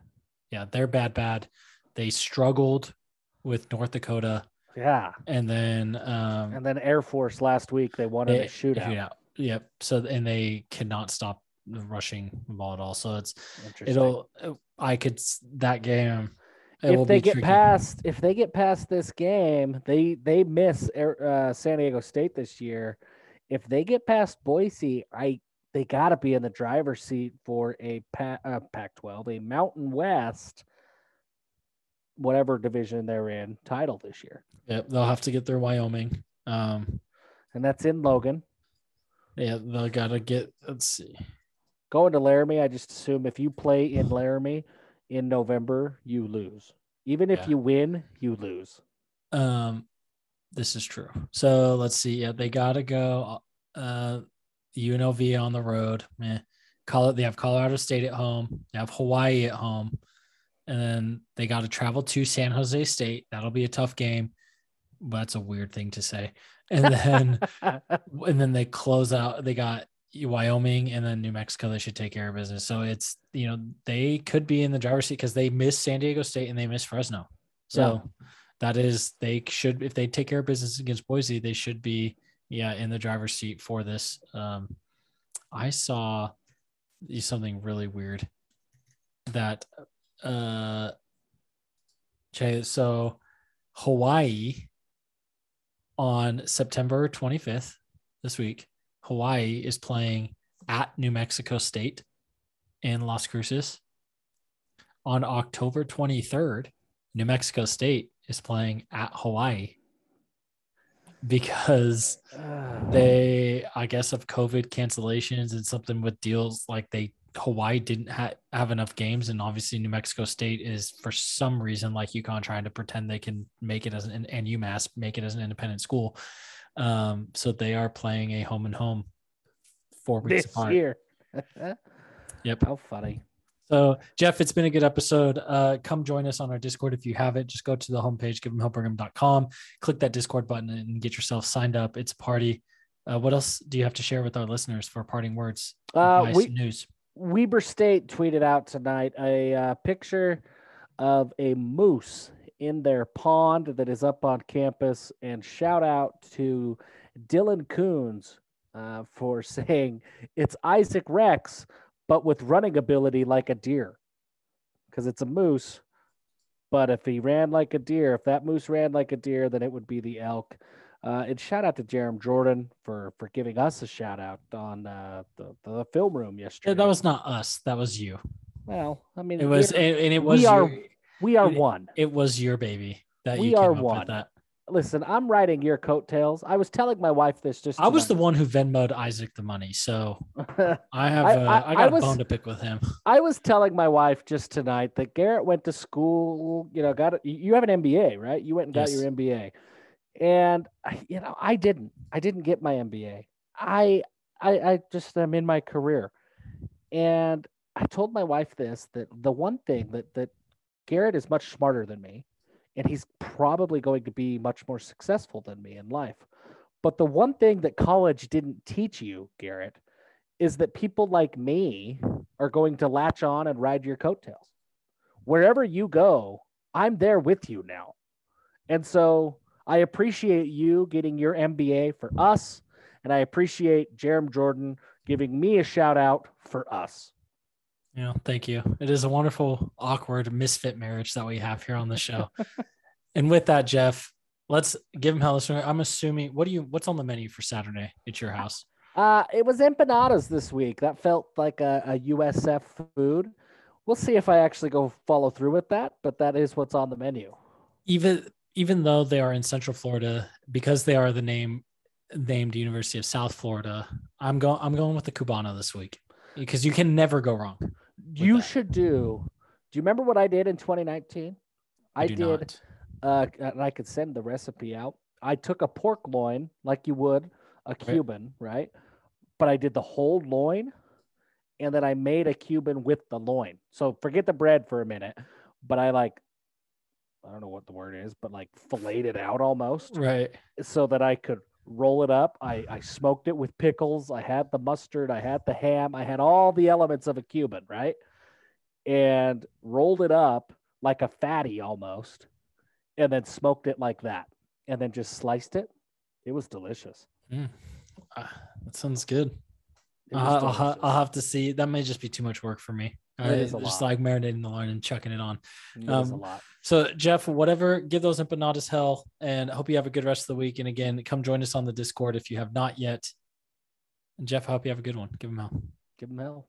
A: yeah, they're bad, bad. They struggled with North Dakota,
B: Yeah.
A: and then um,
B: And then Air Force last week they wanted in a
A: they-
B: shootout.
A: Yep. So and they cannot stop the rushing ball at all. So it's
B: Interesting.
A: it'll. I could that game.
B: if they get
A: tricky.
B: past if they get past this game they they miss Air- uh, san diego state this year if they get past boise i they got to be in the driver's seat for a pa- uh, pac 12 a mountain west whatever division they're in title this year
A: Yep, they'll have to get their Wyoming. Um,
B: and that's in logan
A: yeah, they'll gotta get. Let's see.
B: Going to Laramie, I just assume if you play in Laramie in November, you lose. Even if
A: Yeah.
B: you win, you lose.
A: Um, this is true. So let's see. Yeah, they gotta go. Uh, UNLV on the road. Eh. Call it. They have Colorado State at home. They have Hawaii at home, and then they got to travel to San Jose State. That'll be a tough game. But that's a weird thing to say. And then (laughs) and then they close out. They got Wyoming and then New Mexico. They should take care of business. So it's you know they could be in the driver's seat because they miss San Diego State and they miss Fresno. So that is they should if they take care of business against Boise, they should be yeah in the driver's seat for this. Um, I saw something really weird that uh okay so Hawaii on September 25th this week Hawaii is playing at New Mexico State in Las Cruces. On October 23rd New Mexico State is playing at Hawaii because they i guess of covid cancellations and something with deals like they hawaii didn't ha- have enough games and obviously new mexico state is for some reason like UConn trying to pretend they can make it as an and umass make it as an independent school um so they are playing a home and home four weeks
B: this
A: apart
B: year. (laughs)
A: Yep.
B: How funny.
A: So, Jeff, it's been a good episode. Uh, come join us on our Discord if you haven't. Just go to the homepage, giveemhellbrigham.com, click that Discord button, and get yourself signed up. It's a party. Uh, what else do you have to share with our listeners for parting words?
B: Uh,
A: advice,
B: we,
A: news.
B: Weber State tweeted out tonight a uh, picture of a moose in their pond that is up on campus. And shout out to Dylan Coons uh, for (laughs) saying it's Isaac Rex, but with running ability like a deer, because it's a moose. But if he ran like a deer, if that moose ran like a deer, then it would be the elk. Uh, and shout out to Jarom Jordan for for giving us a shout out on uh, the the film room yesterday.
A: Yeah, that was not us. That was you.
B: Well, I mean,
A: It was, and, and it was.
B: we are
A: your,
B: we are
A: it-
B: one.
A: it was your baby that
B: we are one. Listen, I'm riding your coattails. I was telling my wife this just.
A: I was the one who Venmoed Isaac the money, so. (laughs) I have.
B: I-
A: uh,
B: I-
A: I, got
B: was-
A: bone to pick with him. (laughs)
B: I was telling my wife just tonight that Garrett went to school. You know, got a, you have an MBA, right? You went and got
A: Yes.
B: your MBA, and you know, I didn't. I didn't get my MBA. I I, I just am in my career, and I told my wife this that the one thing that that Garrett is much smarter than me, and he's probably going to be much more successful than me in life. But the one thing that college didn't teach you, Garrett, is that people like me are going to latch on and ride your coattails. Wherever you go, I'm there with you now. And so I appreciate you getting your MBA for us. And I appreciate Jarom Jordan giving me a shout out for us.
A: Yeah, thank you. It is a wonderful, awkward misfit marriage that we have here on the show. (laughs) and with that, Jeff, let's give him hell. I'm assuming. What do you? What's on the menu for Saturday at your house?
B: Uh, it was empanadas this week. That felt like a, a USF food. We'll see if I actually go follow through with that, but that is what's on the menu.
A: Even even though they are in Central Florida, because they are the name named University of South Florida, I'm going. I'm going with the Cubano this week because you can never go wrong.
B: You
A: that.
B: should do. Do you remember what I did in 2019? I,
A: do
B: did. uh, and I could send the recipe out. I took a pork loin like you would a Cuban, right? But I did the whole loin and then I made a Cuban with the loin. So forget the bread for a minute, but I like, I don't know what the word is, but like filleted it out almost
A: Right.
B: so that I could roll it up. I, I smoked it with pickles. I had the mustard. I had the ham. I had all the elements of a Cuban, right? And rolled it up like a fatty almost, and then smoked it like that, and then just sliced it. It was delicious.
A: Uh, that sounds good.
B: Was
A: I'll, ha- I'll have to see. That may just be too much work for me.
B: It
A: Uh,
B: is a
A: just
B: lot.
A: like marinating the loin and chucking it on.
B: It was a
A: um,
B: lot.
A: So Jeff, whatever, give those empanadas hell, and I hope you have a good rest of the week. And again, come join us on the Discord if you have not yet. And Jeff, I hope you have a good one. Give him hell.
B: Give them hell.